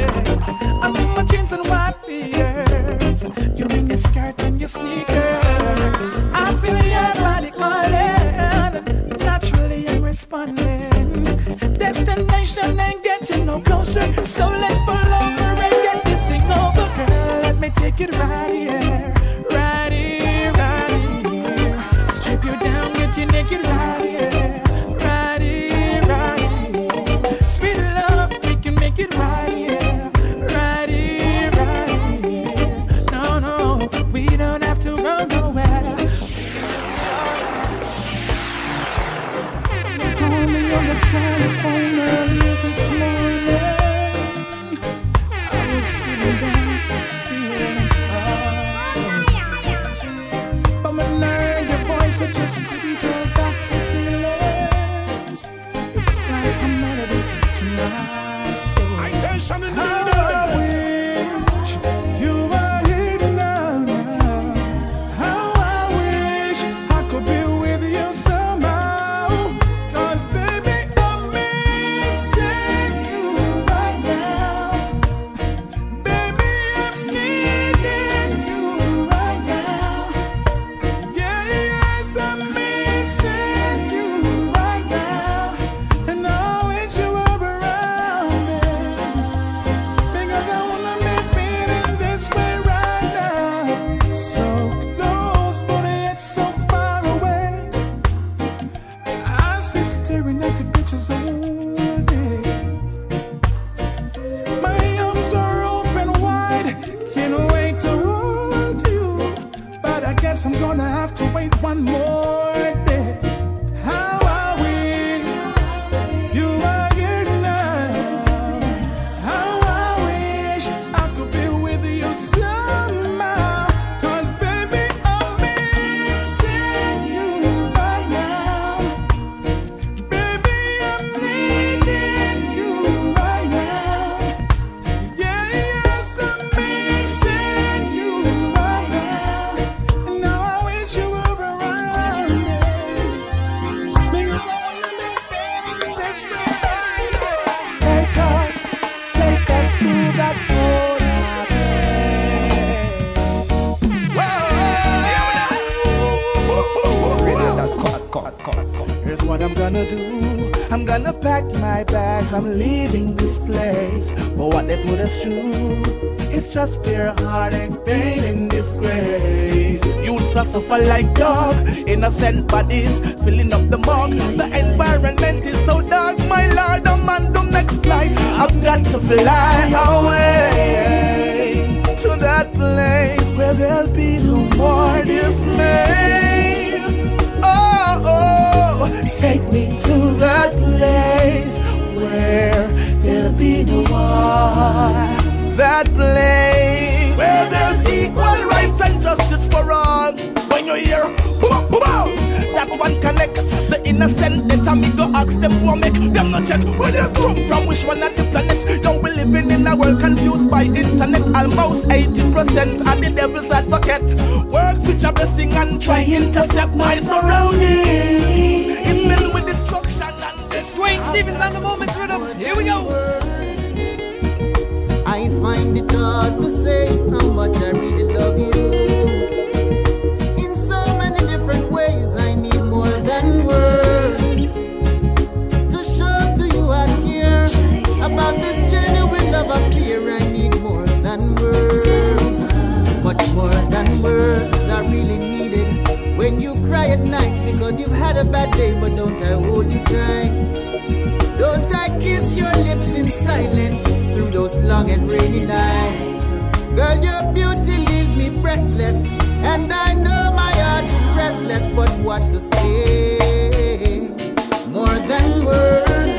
Just pure heartache, pain and disgrace. Youths are suffer like dog, innocent bodies filling up the mug. The environment is so dark, my lord. I'm on the next flight. I've got to fly away to that place where there'll be no more dismay. Oh, oh, take me to that place where there'll be no war. That place where there's equal rights and justice for all. When you hear boom, boom, boom, that one connect the innocent. That amigo ask them what make them check where they come from, which one of the planet. Yo, we living in a world confused by internet. Almost 80% are the devil's advocate. Work your blessing and try intercept my surroundings. It's filled with destruction and Dwayne Stevens and the Moments Rhythm. Here we go. I find it hard to say how much I really love you. In so many different ways, I need more than words to show to you out here about this genuine love. I need more than words, much more than words are really needed when you cry at night because you've had a bad day. But don't I hold you tight? Don't I kiss your silence through those long and rainy nights? Girl, your beauty leaves me breathless, and I know my heart is restless. But what to say? More than words.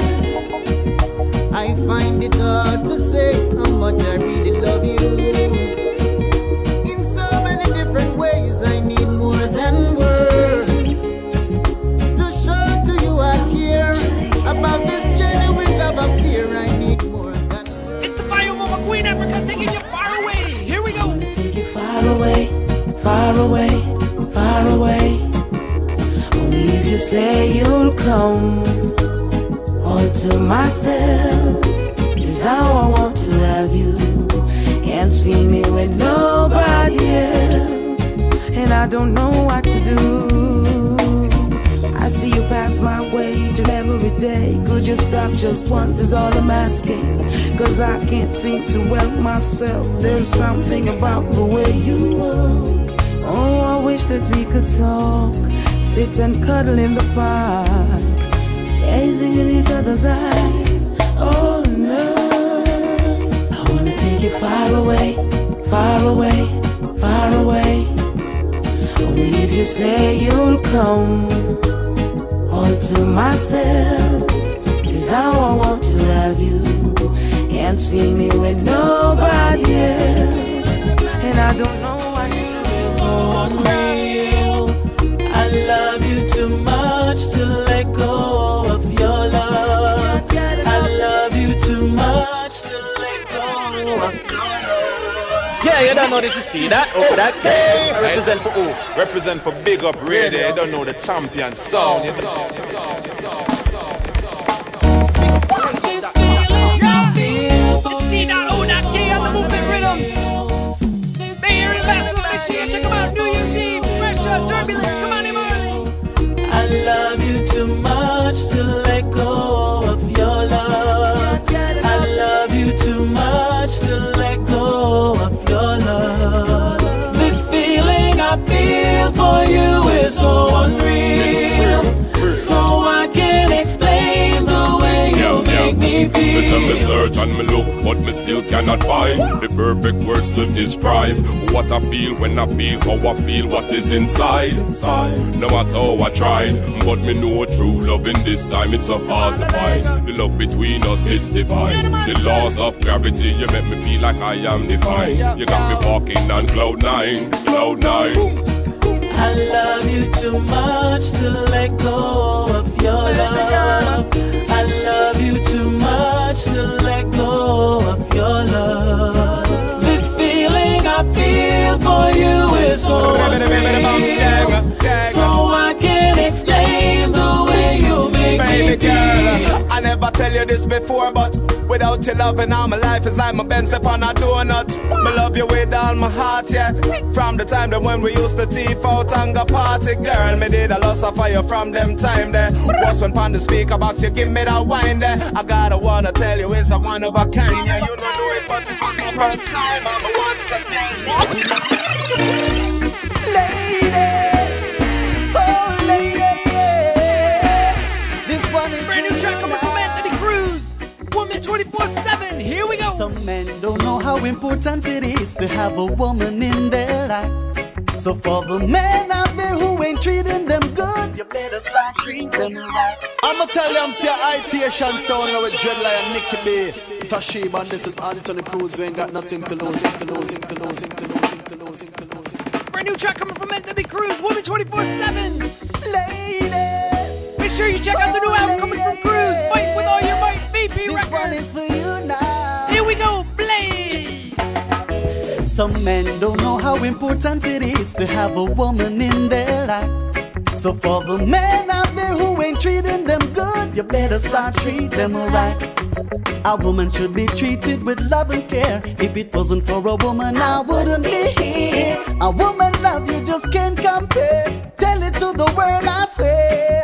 I find it hard to say how much I really love you. Say you'll come, all to myself is how I want to have you. Can't see me with nobody else, and I don't know what to do. I see you pass my way each and every day. Could you stop just once? Is all I'm asking. Cause I can't seem to help myself. There's something about the way you walk. Oh, I wish that we could talk. Sit and cuddle in the park. Gazing in each other's eyes. Oh no. I wanna take you far away, far away, far away. Only if you say you'll come all to myself is how I want to love you. Can't see me with nobody else, and I don't Yeah, you don't know this is T. That oh, that K. Represent for who? Represent for Big Up Radio. You don't know the champion sound. You is so unreal. So I can't explain the way you make me feel. Listen, me search and me look, but me still cannot find the perfect words to describe what I feel when I feel how I feel, what is inside. Inside. No matter how I tried, but me know true love in this time it's so hard to find. The love between us is divine. The laws of gravity, you make me feel like I am divine. You got me walking on cloud nine, cloud nine. I love you too much to let go of your love. I love you too much to let go of your love. This feeling I feel for you is so unreal. So I can't explain the way you make me Baby girl. I never tell you this before, but without your love and all my life is like my Benz step on a donut. Me love you with all my heart, yeah. From the time that when we used to teeth out and go party, girl, me did a loss of fire from them time there. Was when pon the speaker box, you give me that wine there. I gotta wanna tell you, it's a one of a kind, yeah. You don't know it, but it was my first time. I'm a want it again. Ladies, 24-7. Here we go. Some men don't know how important it is to have a woman in their life. So for the men out there who ain't treating them good, you better start treating them right. I'ma tell them, see, ITation sound now with Dreadlion, Nicky B. Tashiba, and this is Anthony Cruz. We ain't got nothing to lose, to lose, to lose, to lose, to lose, to lose. Brand new track coming from Anthony Cruz, Woman 24 7. Ladies! Make sure you check out the new album coming from Cruz, Fight with VP this Records. one is for you now. Here we go. Blaze. Some men don't know how important it is to have a woman in their life. So for the men out there who ain't treating them good, you better start treating them right. A woman should be treated with love and care. If it wasn't for a woman, I wouldn't be here. A woman love you just can't compare. Tell it to the world, I swear.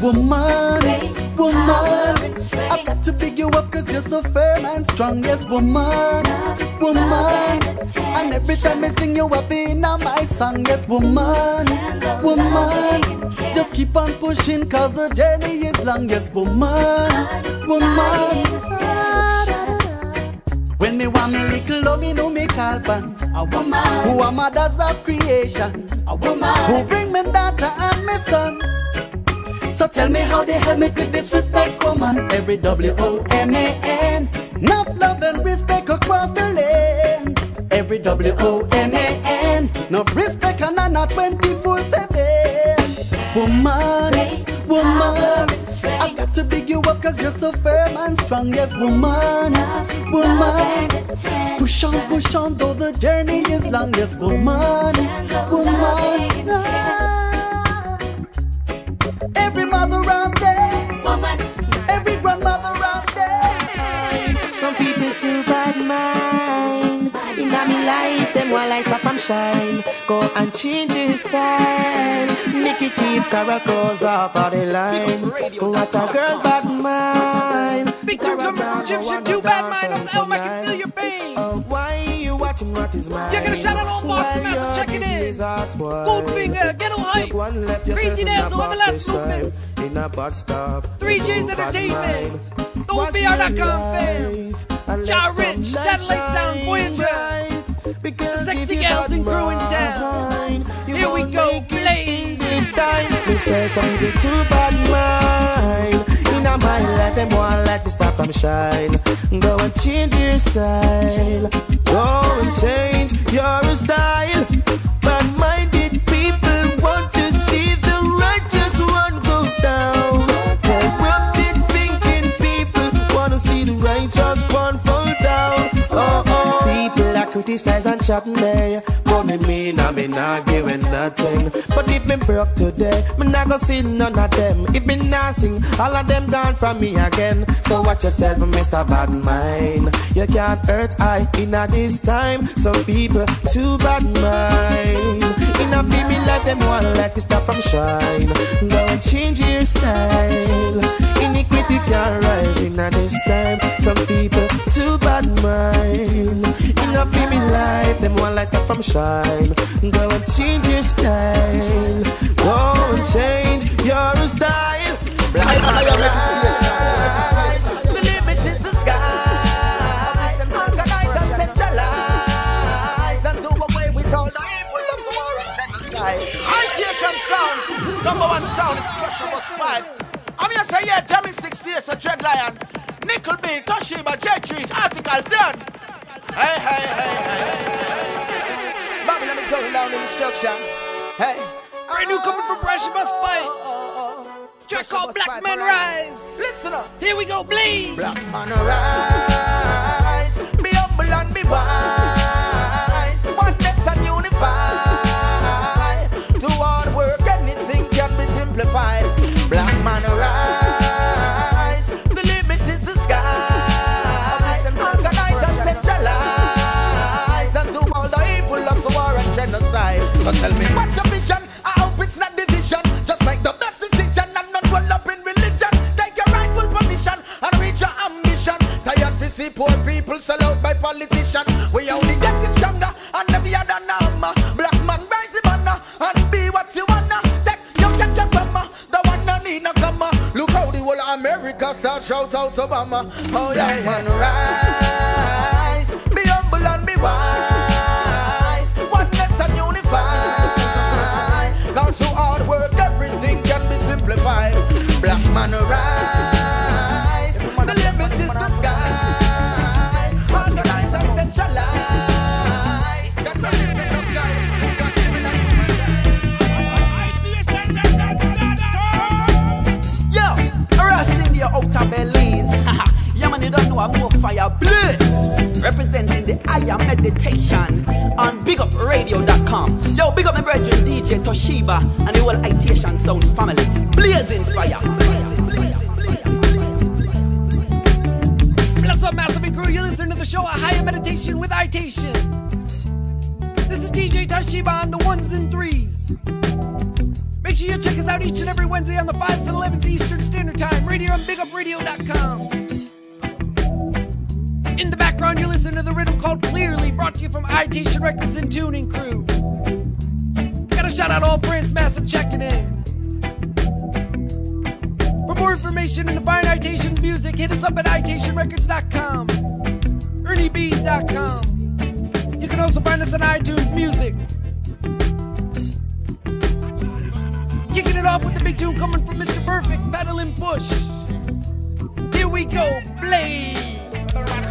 Woman, woman, I've got to pick you up cause you're so firm and strong. Yes, woman, woman. And every time I sing you up in my song, yes, woman, woman. Just keep on pushing cause the journey is long. Yes, woman, woman. When me want me little love, you know me call pan. A woman. Who are mothers of creation. A woman. Who bring me daughter and me son So tell me how they help me to disrespect woman Every W-O-M-A-N Enough love and respect across the land. Every W-O-M-A-N Enough respect and I'm not 24-7 Woman, woman I've got to big you up cause you're so firm and strong. Yes, woman, woman. Push on, push on though the journey is long. Yes, woman, woman too bad mind. In me life, them one light stop and shine. Go and change your style. Make it keep caracos off of the line. What a girl bad mind. Big two coming from Egyptian, two bad mind of the Elm, I can feel your pain. Oh, why you watching what is mine? You're gonna shout out all Boston Massive, check it in. Goldfinger, Ghetto Hype, Crazy Dazzle, Everlast Movement, In a bad stop 3J's Entertainment, TheOBR.com fam, Ja Rich, Satellite Sound, Voyager, the Sexy girls and Crew in town. Here we go, Blaze. this time. Me say something too bad mind In a my life them want let me stop from shine. Go and change your style. Go and change your style righteous one fall down. Oh oh. People are criticize and chat me. But me mean I me not giving nothing. But if me broke today Me not go see none of them. If me not sing All of them gone from me again. So watch yourself Mr. Bad Mind. You can't hurt I in this time. Some people too bad mind In a feel me life them want life to stop from shine. Go change your style. Iniquity can rise in a this time. Some people too bad mind. In a feel me life them want life stop from shine. Go change your style. And change your style. The number one sound is Pressure Bus 5. I'm here say, yeah, jamming sticks there, so Dread Lion, Nickel B, Tashiba, J Trees, article done. Hey, hey, hey, hey. Babylon is going down in destruction Hey Brand new coming from Pressure Bus Fight. Track called Black Man Rise. Listen up. Here we go, Blaze. Black man arise, be humble and be wise. amplified. Black man rise. The limit is the sky. Organize and centralize and do all the evil of war and genocide. So tell me what's your vision? I hope it's not division. Just make the best decision and not roll up in religion. Take your rightful position and reach your ambition. Tired to see poor people sell out by politicians. We only get it stronger and never had a number. Black America start shout out Obama. Oh yeah, man, rise, be humble and be wise, you don't know I'm more fire bliss. Representing the Higher Meditation on bigupradio.com. Yo, big up my brethren, DJ Tashiba, and the whole Itation Sound family. Blazing fire. Bless up, Massive Crew. You listen to the show, A Higher Meditation with Itation. This is DJ Tashiba on the ones and threes. Make sure you check us out each and every Wednesday on the 5s and 11s Eastern Standard Time, here on bigupradio.com. In the background, you listen to the rhythm called Clearly, brought to you from Itation Records and Tuning Crew. Gotta shout out all friends, massive checking in. For more information and to find ITation music, hit us up at itationrecords.com, erniebees.com. You can also find us on iTunes Music. Kicking it off with the big tune coming from Mr. Perfect, Madeline Bush. Here we go, Blaze.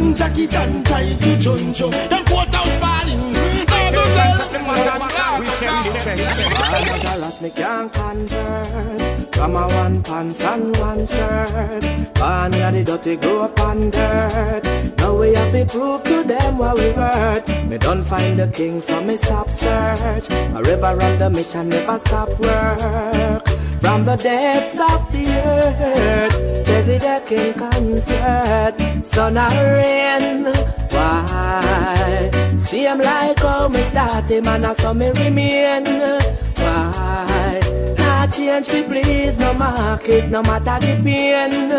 Burn jacket to Jojo. Them courthouse falling. Nah go tell. We Dollars me can't convert From a one pants and one shirt Born in the dirty grow up on dirt Now we have to prove to them what we worth Me don't find the king so me stop search Forever on the mission never stop work From the depths of the earth Jesse the king concert Sun and rain Why? See, I'm like how me start him and I saw me remain Why? Not change we please, no market, no matter the pain.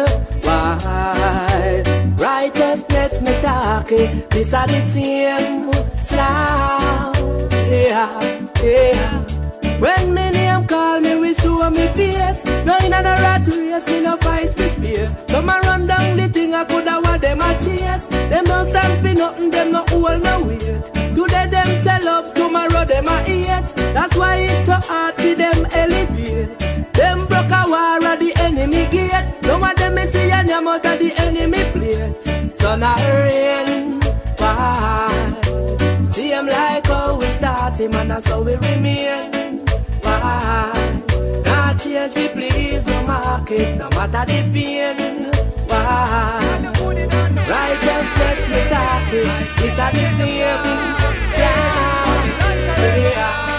Why? Righteousness me talk it, this are the same sound. Yeah, yeah. When me me, show me face. No in a rat race, me no fight for space. Some a run down the thing, I coulda what them a chase. Them don't stand for nothing, them no hold no weight. Today them sell love, tomorrow them a hate. That's why it's so hard for them elevate. Them broke a war at the enemy gate. No one them me see any out of the enemy plate. Sun a rain, why? See him like how we start him and that's how we remain. Why? We please, no market, no matter the pain. Why? Righteousness me talking, it's a the same sound. Yeah.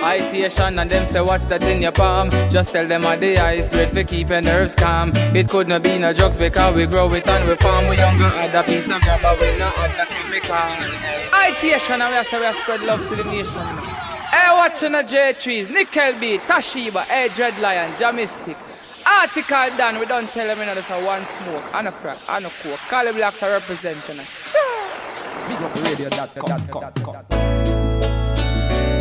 Itation and them say what's that in your palm Just tell them what the eyes great for keep your nerves calm It could not be no drugs because we grow it and we farm We younger add a piece of but we not add no chemical Itation and we say we spread love to the nation Hey watching the J trees, Nickel B, Tashiba, Hey Dread Lion, Jamistic. Article done, we don't tell them you know this a one smoke, and a crack, and a coke. Cali Blacks are representing it Big up radio.com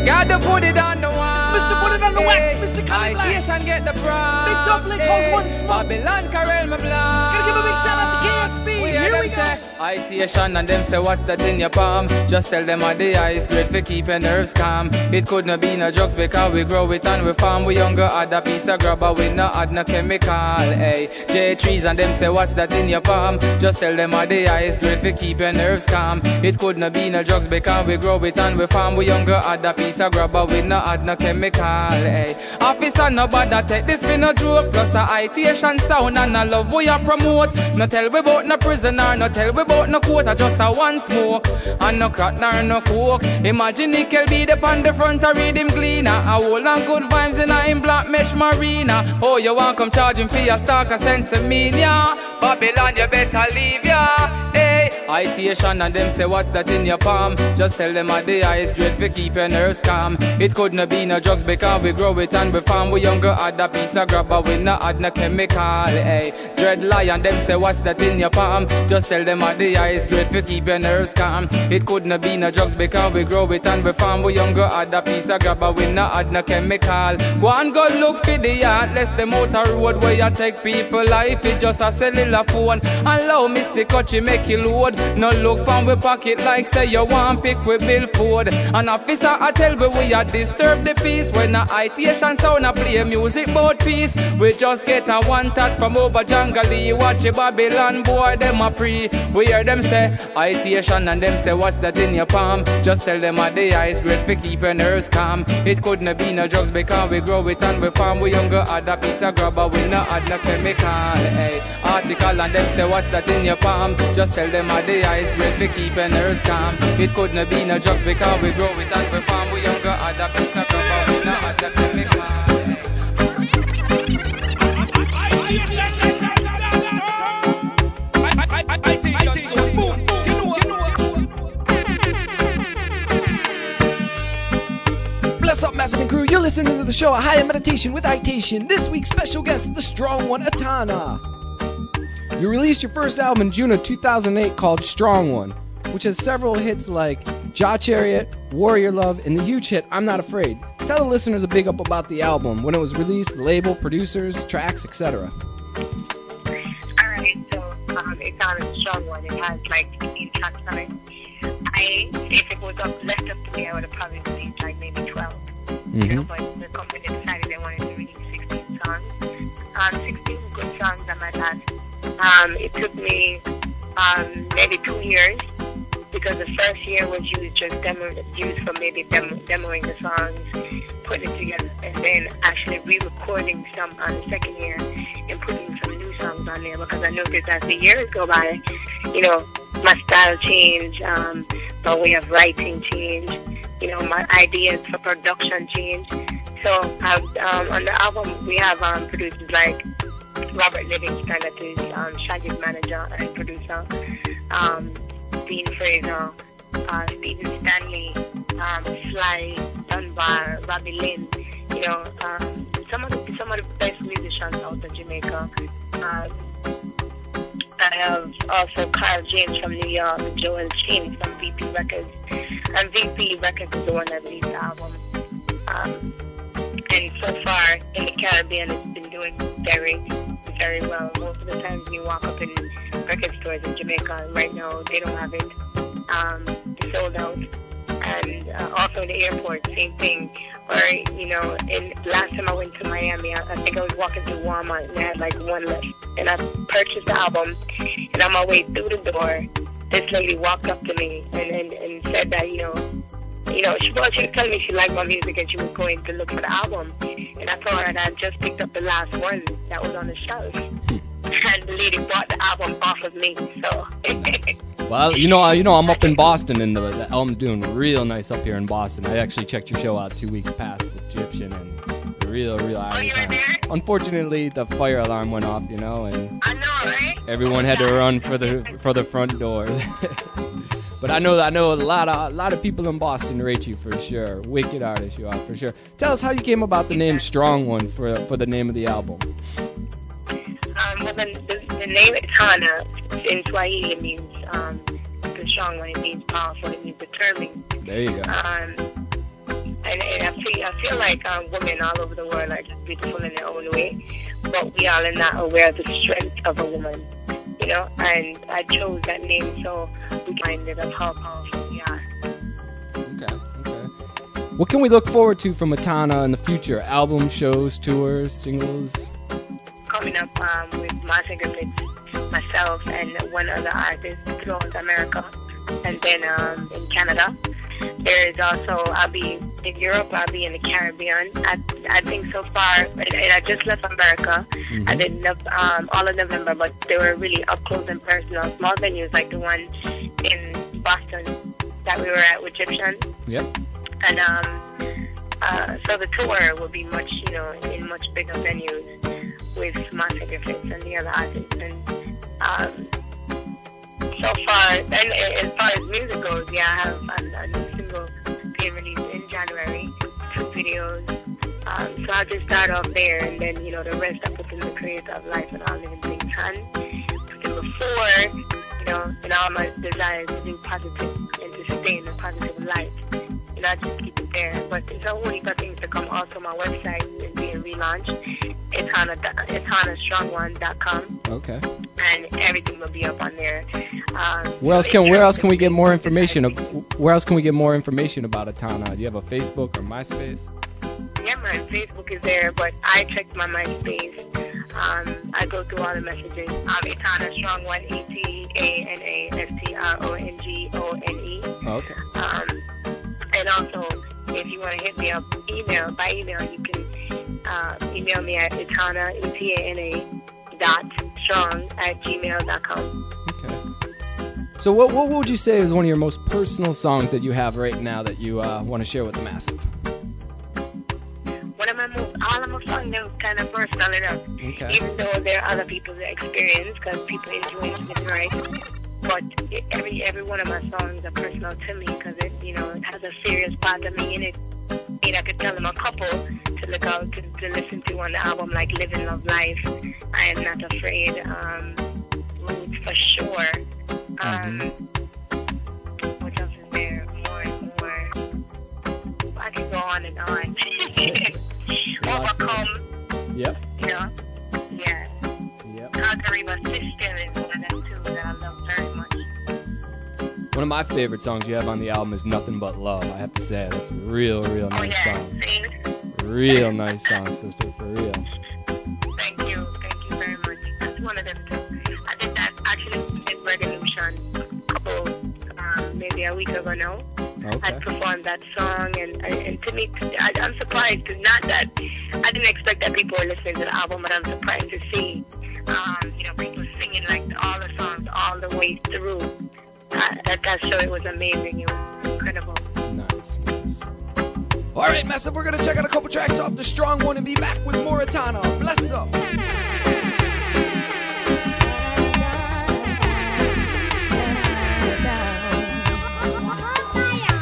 Gotta put it on the one. Mr. Put It on the Wax, Mr. Cali Black. Get the prize. Big Dublin called One Smoke. Babylon Carel my blind. Gotta give a big shout out to KSB. Here we go. Itation and them say what's that in your palm Just tell them what the eyes great for keeping nerves calm It could not be no drugs because we grow it and we farm We younger add a piece of grabber we not add no chemical eh. Hey, J trees and them say what's that in your palm Just tell them what the eyes great for keeping nerves calm It could not be no drugs because we grow it and we farm We younger add a piece of grabber we not add no chemical Hey, eh. officer no bother take this for no joke Plus a itation sound and a love we a promote No tell we about no prisoner, no tell we about no quota, just a one smoke. And no crack nor no coke. Imagine Nickel be the on the front, I read him cleaner. A whole and good vibes in a him black mesh marina. Oh, you want come charging for your stock, a sense of media. Babylon, you better leave ya. Eh. Hey, itation and them say what's that in your palm? Just tell them at the eyes great for keep your nerves calm. It could not be no drugs because we grow it and we farm. We younger add a piece of grabber, we not add no chemical. Hey, dread lion, them say what's that in your palm? Just tell them at the eyes great for keep your nerves calm. It could not be no drugs because we grow it and we farm. We younger add a piece of grabber, we not add no chemical. One and go look for the yard, less the motor road where you take people life. It just a cellular phone. Allow Mr. Kochi make you load. No look from we pocket like say you want pick we bill food. An officer I tell we we a disturb the peace when a itation sound a play music bout peace. We just get a one tat from over jungle. Watch a Babylon boy them a pre. We hear them say itation and them say what's that in your palm? Just tell them a the eyes great for keep your nerves calm. It couldn't be no drugs because we grow it and we farm. We younger add a piece of grabber we not add no chemical. Hey, article and them say what's that in your palm? Just tell them a the eyes great for keeping nerves calm. It couldn't be no drugs because we grow it and we farm. We younger add a piece of grabber listening to the show, A Higher Meditation with Itation. This week's special guest, the strong one, Etana. You released your first album in June of 2008 called Strong One, which has several hits like Jaw Chariot, Warrior Love, and the huge hit I'm Not Afraid. Tell the listeners a big up about the album, when it was released, the label, producers, tracks, etc. Alright, so um, it's on a strong one. It has like 15 tracks on it. I, if it was up, left up to me, I would have probably released like maybe 12. You know, but the company decided they wanted to release 16 songs. Um, 16 good songs, I might add. Um, it took me um, maybe two years because the first year was used just demo, used for maybe demo, demoing the songs, putting it together, and then actually re-recording some on the second year and putting some new songs on there because I noticed as the years go by, you know, my style changed, um, my way of writing changed, you know, my ideas for production changed. So I've, um, on the album we have um, producers like Robert Livingston, that is um, Shaggy's manager and producer, um, Dean Fraser, uh, Stephen Stanley, um, Sly Dunbar, Robbie Lynn, you know, um, some of the some of the best musicians out of Jamaica. Um, I have also Carl James from New York, Joel Chin from VP Records, and VP Records is the one that released the album. Um, and so far in the Caribbean, it's been doing very, very well. Most of the times you walk up in record stores in Jamaica right now, they don't have it. Um, it's sold out. And uh, also in the airport, same thing. Or, you know, in last time I went to Miami, I, I think I was walking through Walmart and they had like one left. And I purchased the album. And on my way through the door, this lady walked up to me and, and, and said that, you know, you know, she was, she was telling me she liked my music and she was going to look for the album. And I told her that I just picked up the last one that was on the shelf. Hmm. And the lady bought the album off of me. So, Well, you know, uh, you know, I'm up in Boston, and the, the album's doing real nice up here in Boston. I actually checked your show out two weeks past with Egyptian, and real, real. Oh, Unfortunately, the fire alarm went off, you know, and everyone had to run for the for the front doors. but I know, I know a lot of a lot of people in Boston rate you for sure. Wicked artist you are for sure. Tell us how you came about the name Strong One for for the name of the album. um, well, the, the, the name Etana in Swahili it means um, the strong one. It means powerful. It means determined. There you go. Um, and, and I feel I feel like um, women all over the world are just beautiful in their own way, but we all are not aware of the strength of a woman. You know, and I chose that name so we minded of how powerful we are. Okay, okay. What can we look forward to from Etana in the future? Album, shows, tours, singles? Coming up um, with Marcia Griffiths, myself, and one other artist throughout America, and then um, in Canada. There is also I'll be in Europe. I'll be in the Caribbean. I, I think so far, and, and I just left America. I did um, all of November, but they were really up close and personal. Small venues like the one in Boston that we were at with Egyptian, Yep. and um, uh, so the tour will be much, you know, in much bigger venues with Marcia Griffiths and the other artists. And um, so far, and uh, as far as music goes, yeah, I have a, a new single being released January, two videos. Um, so I'll just start off there, and then you know the rest I put in the creative life and all living things. And before, you know, and all my desires to do positive and to stay in a positive light. I just keep it there. But a whole heap of things to come. Also, my website is being relaunched. It's Etana, it's EtanaStrong1.com, Okay. and everything will be up on there. Um, Where else can Where else can we get more information? Where else can we get more information about Etana? Do you have a Facebook or MySpace? Yeah, my Facebook is there, but I checked my MySpace. Um, I go through all the messages. Um, it's Hana Strong One E T A N A S T R O N G O N E. Okay. Um, and also, if you want to hit me up, email by email, you can uh, email me at etana e t a n a dot strong at gmail dot com. So, what what would you say is one of your most personal songs that you have right now that you uh, want to share with the massive? One of my most, all of my songs are kind of personal enough, Okay. even though there are other people's experience because people enjoy it, right? But every every one of my songs are personal to me because it you know it has a serious part of me in it. And I could tell them a couple to look out to, to listen to on the album, like "Living Love Life," "I Am Not Afraid," um, "Roots" for sure. Um, what else is there? More and more. I can go on and on. Overcome, Yep. you know. Yeah. Yep. Conquering my sister is One of my favorite songs you have on the album is "Nothing But Love." I have to say that's a real, real nice song. Real nice song, sister, for real. Thank you, thank you very much. That's one of them too. I think that actually in Revolution a couple, um, maybe a week ago now. I Okay. performed that song, and and to me, I, I'm surprised. 'cause Not that I didn't expect that people were listening to the album, but I'm surprised to see, um, you know, people singing like all the songs all the way through that, that show it was amazing. It was incredible. Nice, nice. All right, massive. we're gonna check out a couple tracks off the strong one and be back with Moritana. Bless up.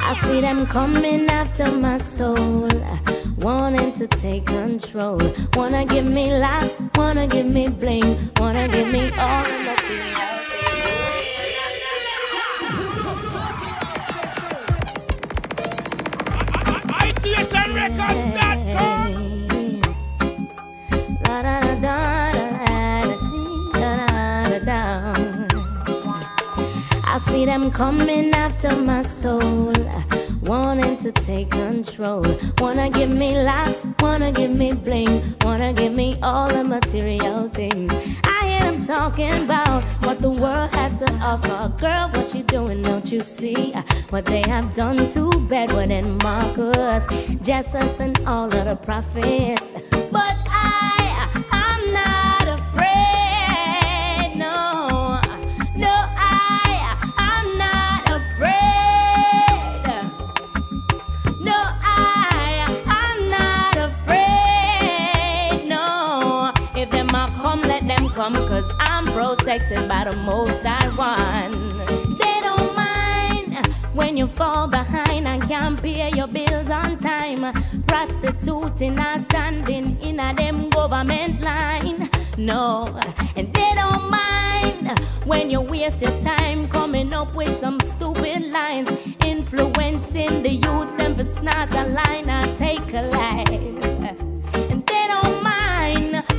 I see them coming after my soul, wanting to take control. Wanna give me last, wanna give me bling, wanna give me all the material. I see them coming after my soul, wanting to take control. Wanna give me laughs, wanna give me bling, wanna give me all the material things. I talking about what the world has to offer. Girl, what you doing? Don't you see uh, what they have done to Bedouin and Marcus, Jesus, and all of the prophets? protected by the most I want. They don't mind when you fall behind and can't pay your bills on time. Prostituting and standing in a them government line. No, and they don't mind when you waste your time coming up with some stupid lines, influencing the youth. them for snort a line I take a life. And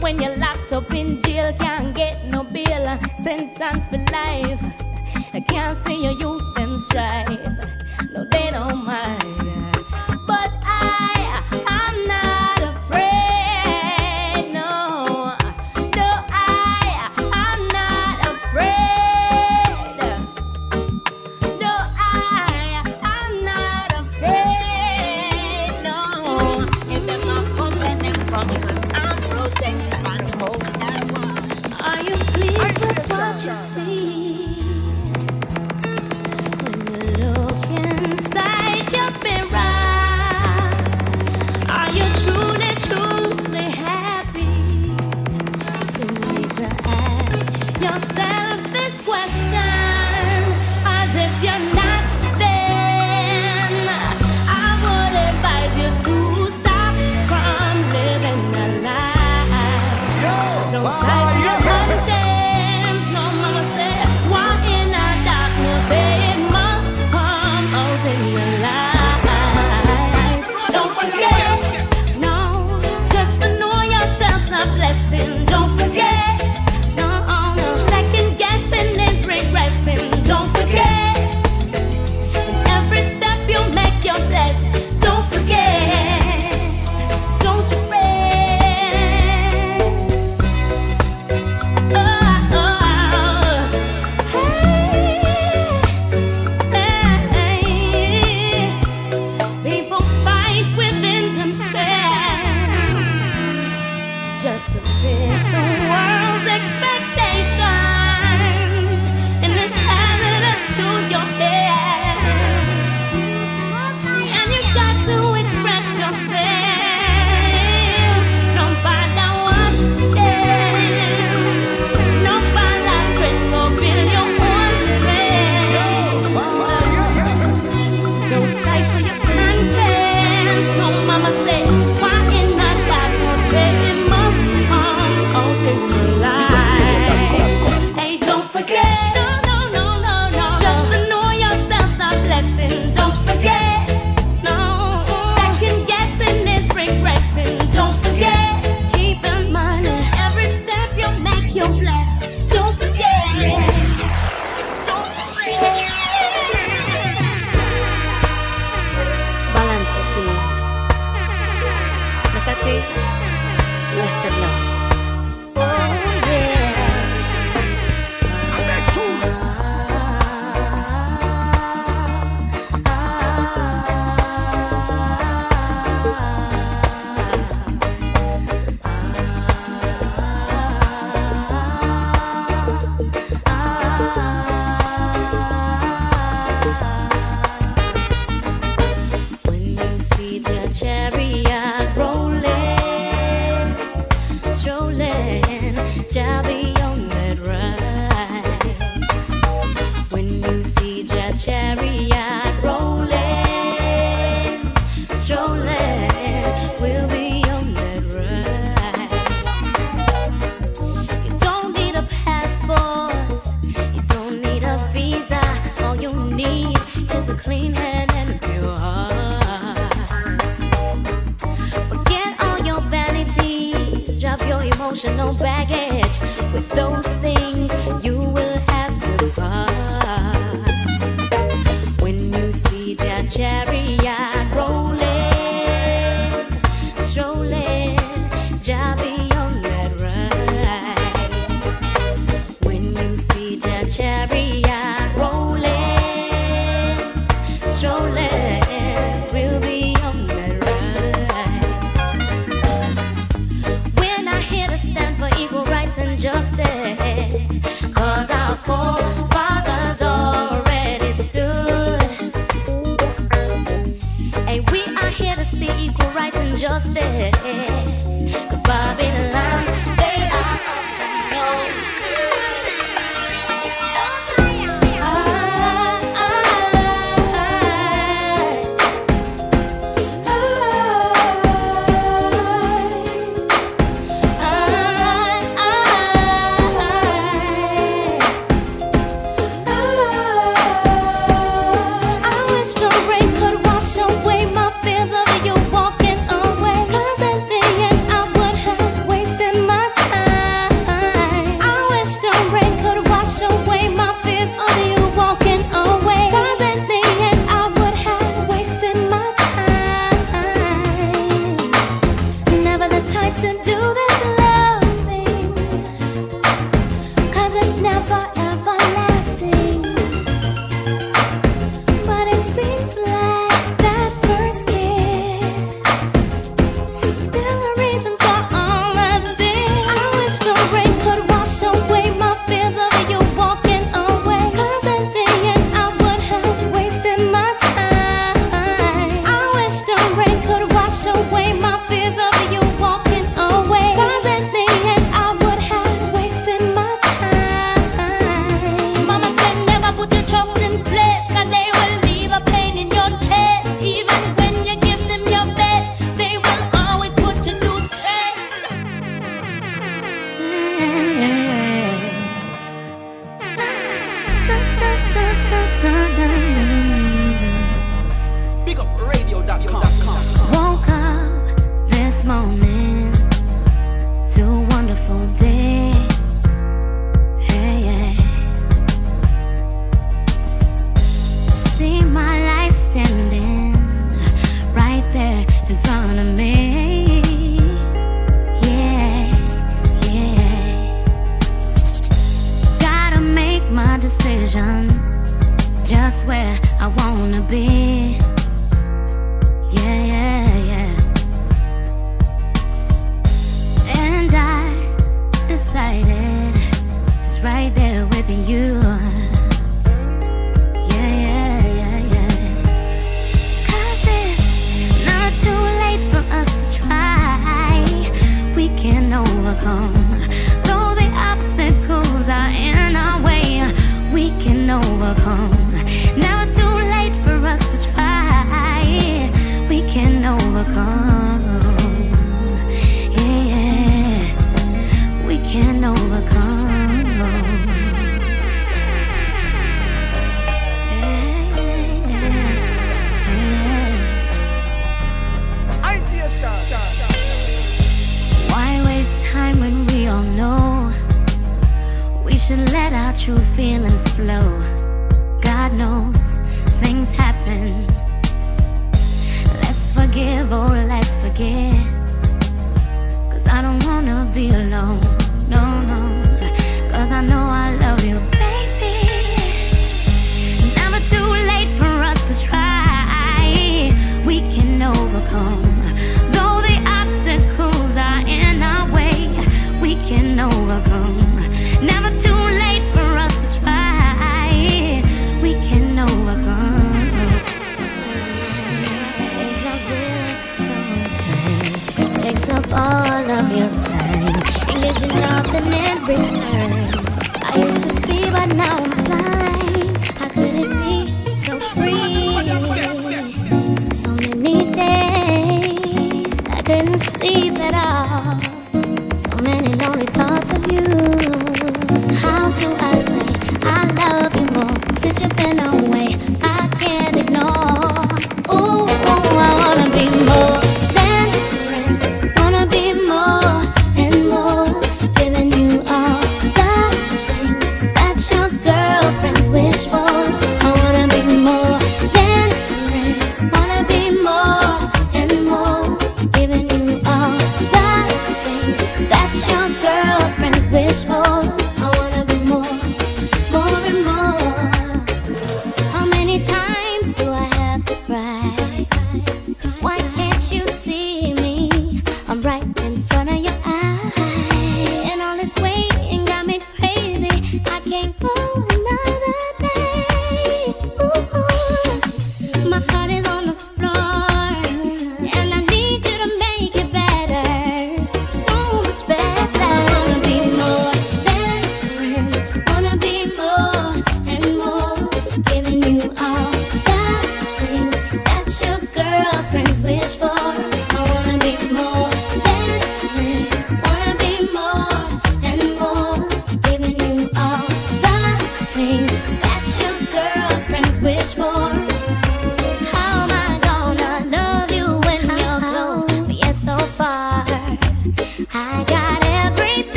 when you're locked up in jail, can't get no bail, sentence for life. I can't see your youth and strive. No, they don't mind.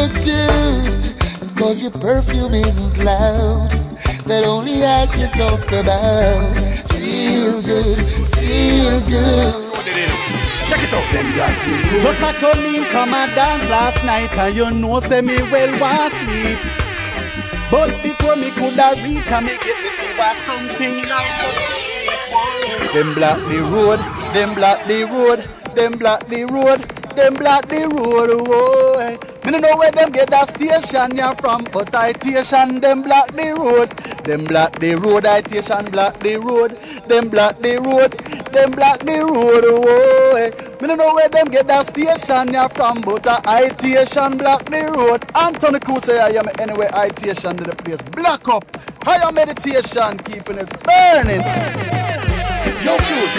look good. Cause your perfume isn't loud, that only I can talk about. Feel good, feel good. Check it out. Them like you. Just like come in, come and dance last night, and you know, say me well was sleep. But before me could I reach, I me get me see was something like a sheep. Them block the road, them black the road, them black the road, them black the road. Oh, me don't know where them get that station ya from, but I station them block the road. Them block the road, I station block the road. Them block the road, them block the road. Oh, eh. me don't know where them get that station ya from, but I station block the road. Anthony Cruz say I am anywhere I station to the place block up. Higher meditation, keeping it burning. Yo, Cruz,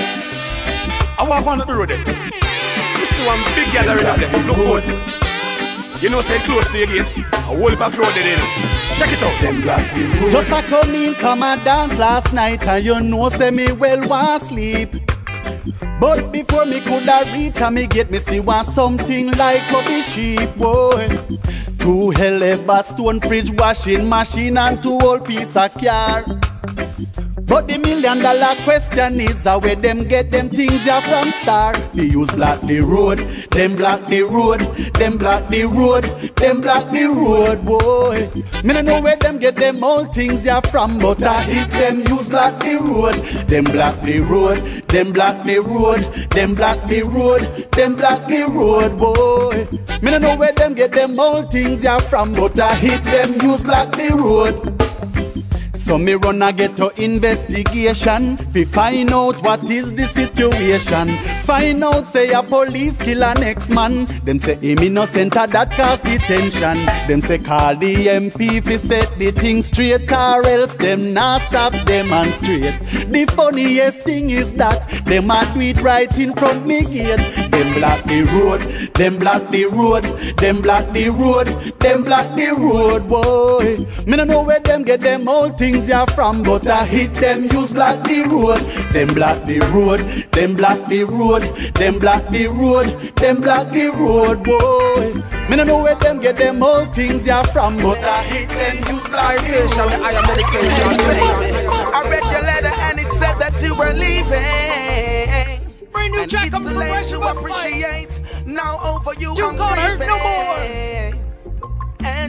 I want one the road. Eh. There. You one big gathering up, them. Look good. You know, say close to your gate. A whole back road there, you know. Check it out. Them black people. Just a come in, come and dance last night, and you know, say me well want sleep. But before me coulda reach and me get me see one something like a be sheep boy. Two hell stone fridge washing machine and two old piece of car. But the million dollar question is how where them get them things ya from star. They use block the road, them block the road, them block the road, them block the road, boy. Me no know where them get them all things ya from, but I hit them use block the road, them block the road, them block the road, them block the road, them block the road, boy. Me no know where them get them all things ya from, but I hit them use block the road. So me run a get to investigation Fi find out what is the situation. Find out say a police kill an ex-man. Them say him innocent a that cause detention Them say call the MP fi set the thing straight Or else them not stop demonstrate The funniest thing is that Them a do it right in front me gate. Them block the road Them block the road Them block the road Them block the road boy. Me no know where them get them all things ya from But I hit them. Use block the road Them block the road Them block the road Them block the road Them block the road boy. Me no know where them get them all things ya from But I hit them. Use block the road. I am I read your letter and it said that you were leaving. Brand new And track it's of the too late Progression appreciate. Now over you, You I'm can't hurt no leaving.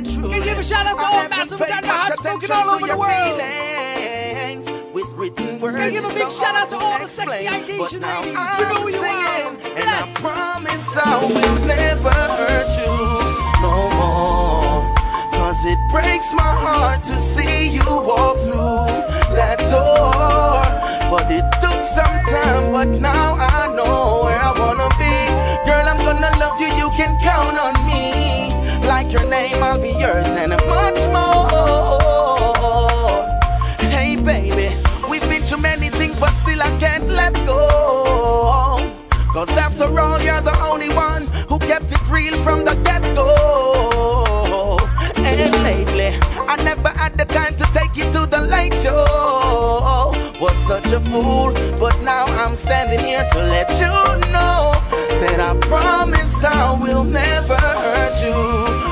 And true. Can you give a shout out to all massive got the hot smoking all over the world. With written words. Gotta give a big shout out to all the sexy. Haitian ladies. You know who you are. And I promise I will never hurt you no more. Cause it breaks my heart to see you walk through that door. But it took some time, but now I know where I wanna be. Girl, I'm gonna love you, you can count on me. Your name, I'll be yours and much more. Hey, baby, we've been through many things, but still I can't let go. Cause after all, you're the only one who kept it real from the get go. And lately, I never had the time to take you to the late show. Was such a fool, but now I'm standing here to let you know that I promise I will never hurt you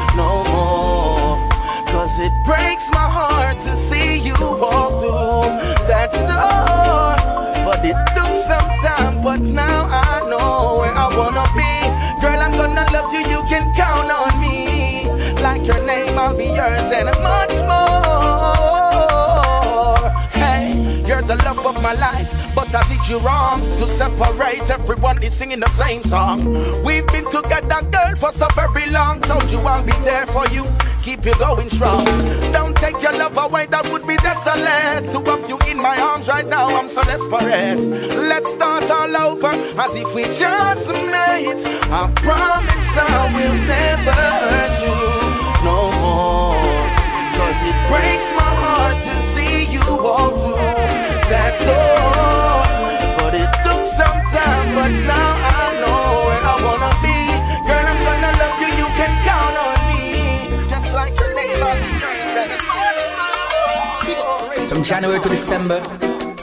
I'll be yours and much more. Hey, you're the love of my life, but I did you wrong to separate everyone is singing the same song. We've been together, girl, for so very long. Told you I'll be there for you, keep you going strong. Don't take your love away, that would be desolate. To have you in my arms right now, I'm so desperate. Let's start all over as if we just met. I promise I will never hurt you no more. Cause it breaks my heart to see you walk through that door. But it took some time, but now I know where I wanna be. Girl, I'm gonna love you, you can count on me. Just like your more. From January to December,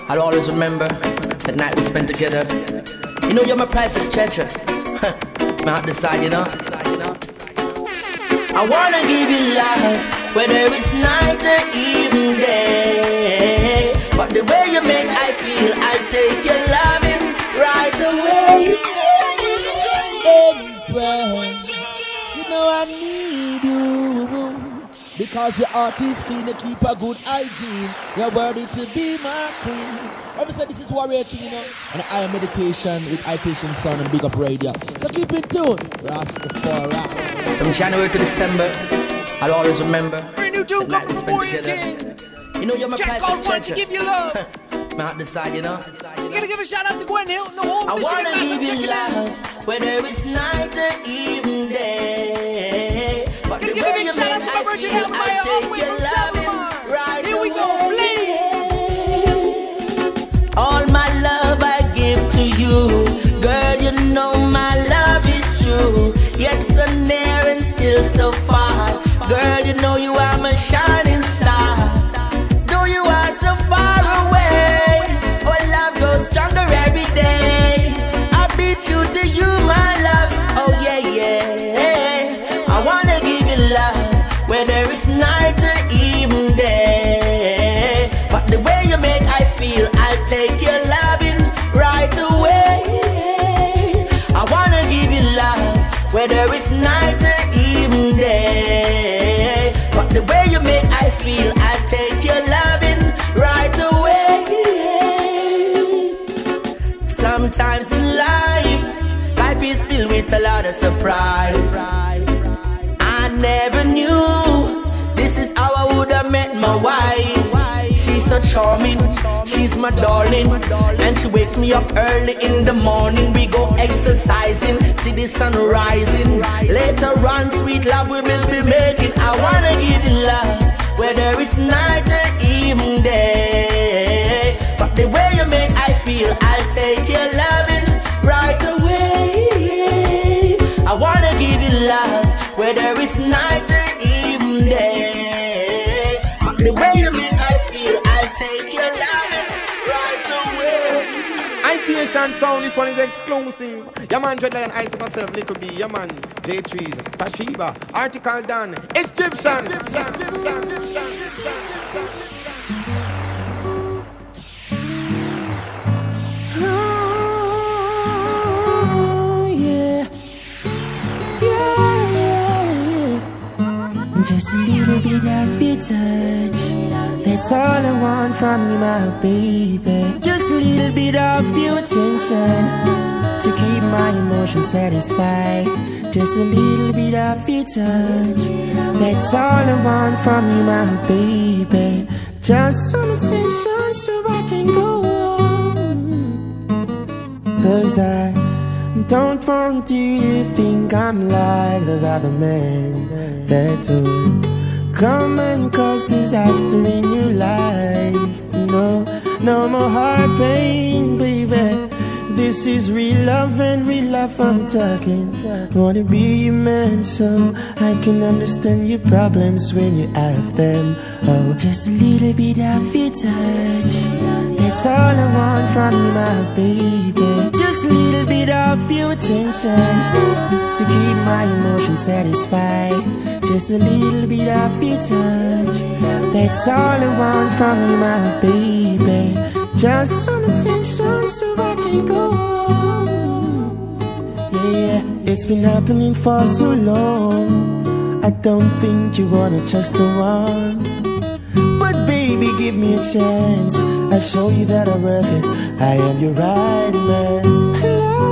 I'll always remember the night we spent together. You know you're my priceless treasure. my heart decide, you know. I wanna give you love, whether it's night or even day. But the way you make I feel, I take your loving right away. Empress, you know I need. Because your heart is clean, you keep a good hygiene. You're worthy to be my queen. Remember, say this is Warrior King, you know, and I am meditation with Itation Sound and Big Up Radio. So keep it tuned. Rastafari. From January to December, I'll always remember Brand new tune the come from Warrior together. King. You know you're my Jack priceless God want to treasure. give you love. My heart decide, you know. You gotta give a shout out to Gwen Hill, the whole I Michigan wanna massive give you in. love, whether it's night or even day. But Gotta give a big shout out to my Virgin Alabama, all the way from Salvador. right Here we go, All my love I give to you, girl. You know my love is true. yet so near and still so far. Girl, you know you are my shining surprise. I never knew this is how I would have met my wife. She's so charming, she's my darling, and she wakes me up early in the morning. We go exercising, see the sun rising. Later on, sweet love we will be making. I wanna give you love, whether it's night or even day. But the way you make I feel, I'll take your loving Itation sound, this one is exclusive. Yeah man, Dreadlion Ice of myself, Little B, yeah man, J Trees, Tashiba, Article Dan, Egyptian. Oh, yeah. Yeah, yeah. Just a little bit of your touch. That's all I want from you, my baby. Just a little bit of your attention to keep my emotions satisfied. Just a little bit of your touch. That's all I want from you, my baby. Just some attention so I can go on. Cause I don't want you to think I'm like those other men that would come and cause disaster in your life. No, no more heart pain, baby. This is real love and real love I'm talking. Wanna be your man so I can understand your problems when you have them. Oh, just a little bit of your touch. That's all I want from you, my baby. Just a little bit of your attention to keep my emotions satisfied. Just a little bit of your touch. That's all I want from you, my baby. Just some attention so I can go. Yeah, it's been happening for so long. I don't think you wanna trust the one. But baby, give me a chance. I'll show you that I'm worth it. I am your right man. Me, oh,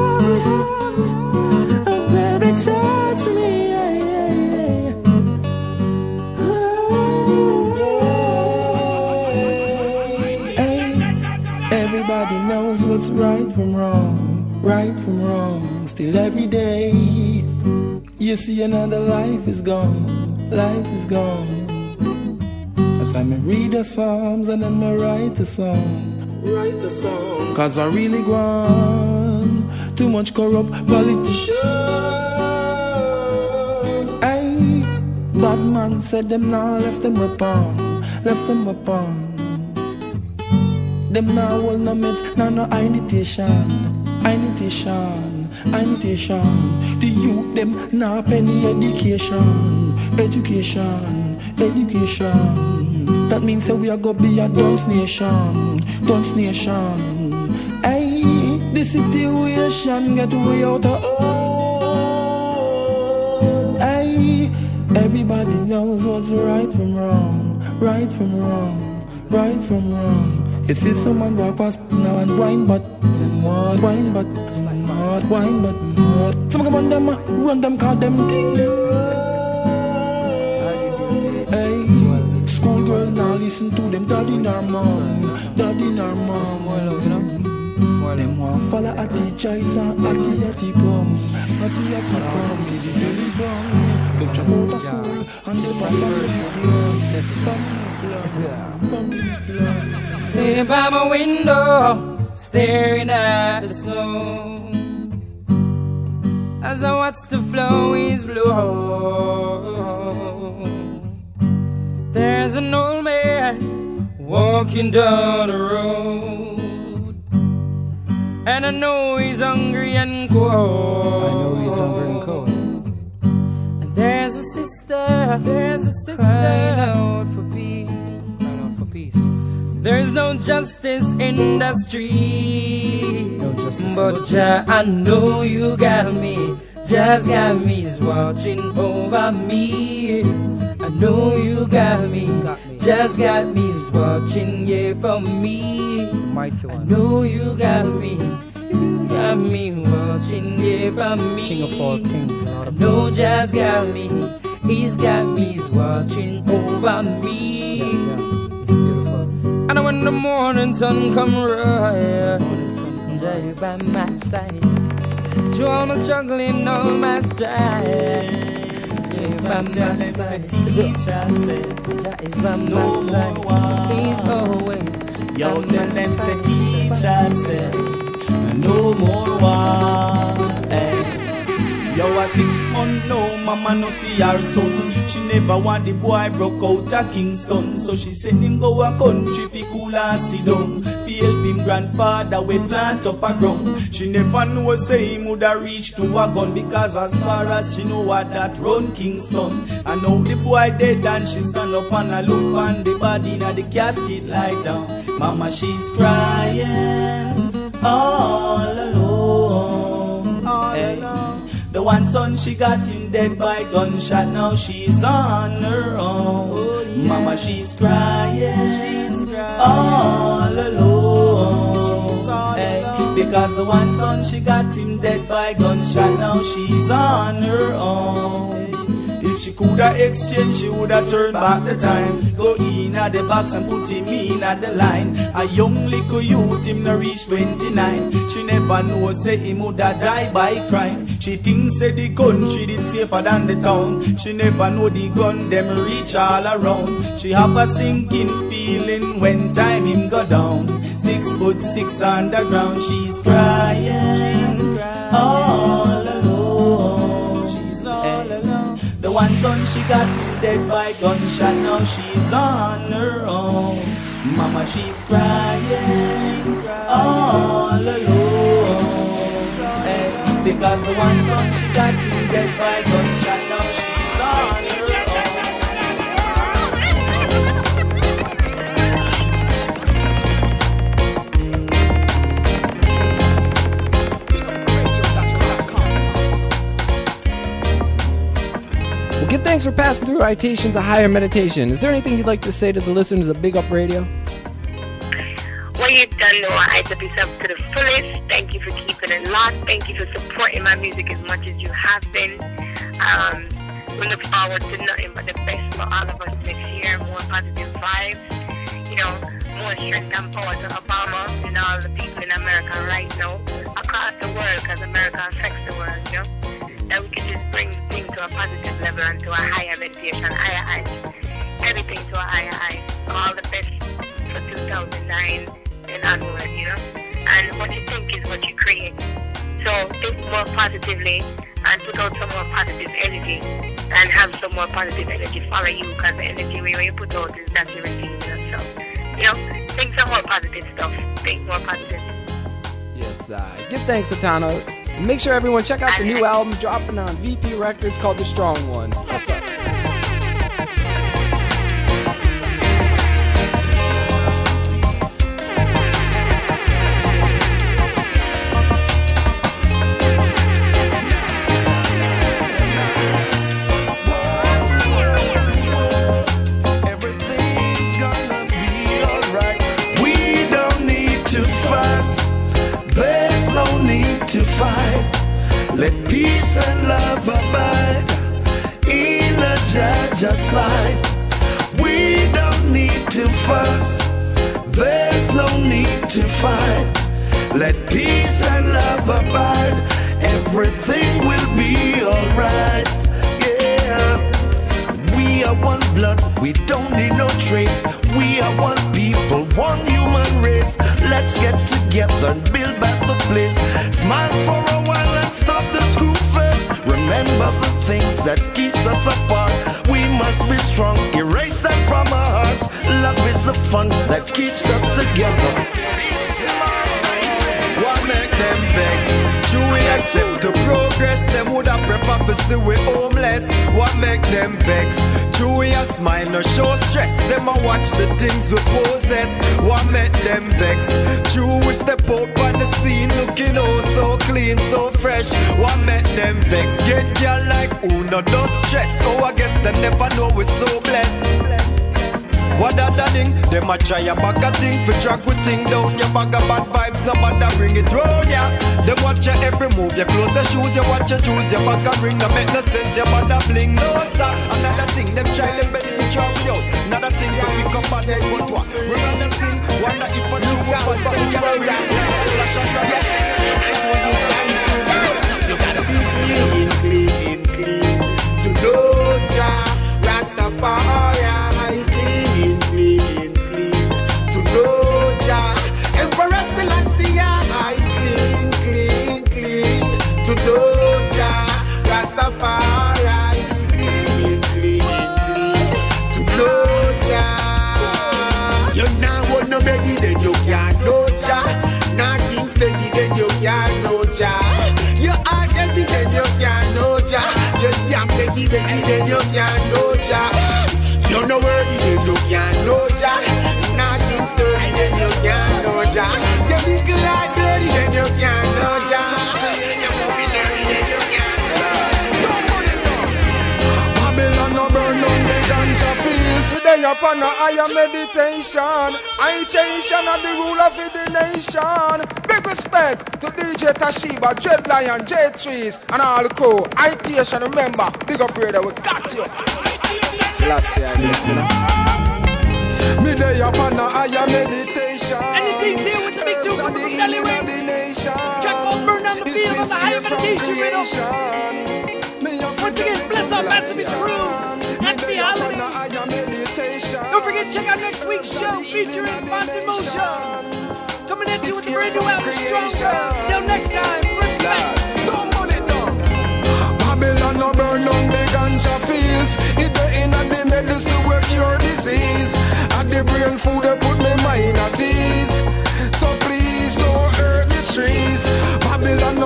baby, touch me. Knows what's right from wrong, right from wrong. Still every day, you see another life is gone, life is gone. That's why me read the Psalms and then me write the song, write the song. Cause I really gone, too much corrupt politician. Hey, bad man said them now left them upon, left them upon. Them now hold no meds, now no imitation, imitation, imitation. The youth them now penny education, education, education. That means that we are gonna be a dance nation, dance nation. Hey, the situation get way out of everybody knows what's right from wrong, right from wrong, right from wrong. If see someone walk past now and wine but what wine but not wine but what Some come on them run them call them thing Hey School girl now listen to them daddy nor mom Daddy nor mom Them want follow a teacher is a atty atty bum Atty atty bum the belly bum Them drop out of school and they pass the blood Family blood Family blood Sitting by my window, staring at the snow. as I watch the flowies blow. There's an old man walking down the road, and I know he's hungry and cold. I know he's hungry and cold. And there's a sister, there's a sister crying out for peace, There's no justice in the street. No justice but Jah, I know you got me. Just got me is watching over me. I know you got me. Got me. Just got me is watching yeah for me. Mighty one. I know you got me. You got me watching yeah for me. King of all kings. Know just got me. He's got me. Watching over me. And when the morning sun come right, by my side. Through all my struggling, all my strife. Yeah, by my side. Jah is by my side. He's always Yo, tell them say teacher say no more war. Hey. Yo, a six month no, mama no see her son. She never want the boy broke out a Kingston, so she send him go a country fi cool and sit down. Fi help him grandfather we plant up a ground. She never know say him woulda reach to a gun because as far as she know what that run Kingston. I know the boy dead and she stand up and a look on the body in the casket lie down. Mama she's crying all alone. All hey. The one son she got him dead by gunshot. Now she's on her own. Mama she's crying all alone. Hey. Because the one son she got him dead by gunshot. Now she's on her own. If she coulda exchange, she woulda turned back the time. Go in at the box and put him in at the line. A young little youth, him no reach 29. She never know say him woulda die by crime. She thinks say the country did safer than the town. She never know the gun them reach all around. She have a sinking feeling when time him go down. Six foot six underground, she's crying. She's crying. All one son she got dead by gunshot. Now she's on her own. Mama, she's crying. She's crying. All alone. Hey, because the one son she got dead by gunshot. Now Well, give thanks for passing through Itations of Higher Meditation. Is there anything you'd like to say to the listeners of Big Up Radio? What you've done, Noah, I to be up to the fullest. Thank you for keeping it locked. Thank you for supporting my music as much as you have been. Um, we look forward to nothing but the best for all of us next year. More positive vibes. You know, more strength and power to Obama and all the people in America right now, across the world, because America affects the world, you know. That we can just bring things to a positive level and to a higher meditation, higher heights. Everything to a higher height. All the best for 2009 and onward, you know. And what you think is what you create. So think more positively and put out some more positive energy and have some more positive energy follow you because the energy you put out is that you receive. You know? So, you know, think some more positive stuff. Think more positive. Yes, uh, give thanks to Tano. And make sure everyone check out the new album dropping on VP Records called The Strong One. What's up? You jewels Your bag a ring No make no sense Your a bling. No sir. Another thing Them try them best to drop you out Another thing To pick up on this But fields. Today upon a higher meditation. Intention of the rule of the nation. Big respect to DJ Tashiba, Dread Lion, J Trees, and all the crew. Itation, remember, big up here, we got you. Selassie, I listen Me day upon a higher meditation. Anything's here with the big two from the lyrics. Track called Burn Down the Field on the Higher Meditation Rhythm. Once again, bless our massive crew. Happy Don't check out next week's show featuring Fontaine Motion. Coming at you with a brand new album, Stronger. Till next time, respect. Don't want it done. Babylon no burn down the ganja fields. It the inna the medicine will cure disease. At the brain food they put me mind at ease.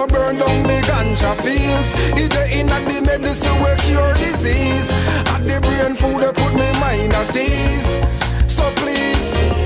burn down the ganja fields. It in at the medicine we cure disease. At the brain food, they put me mind at ease. So please.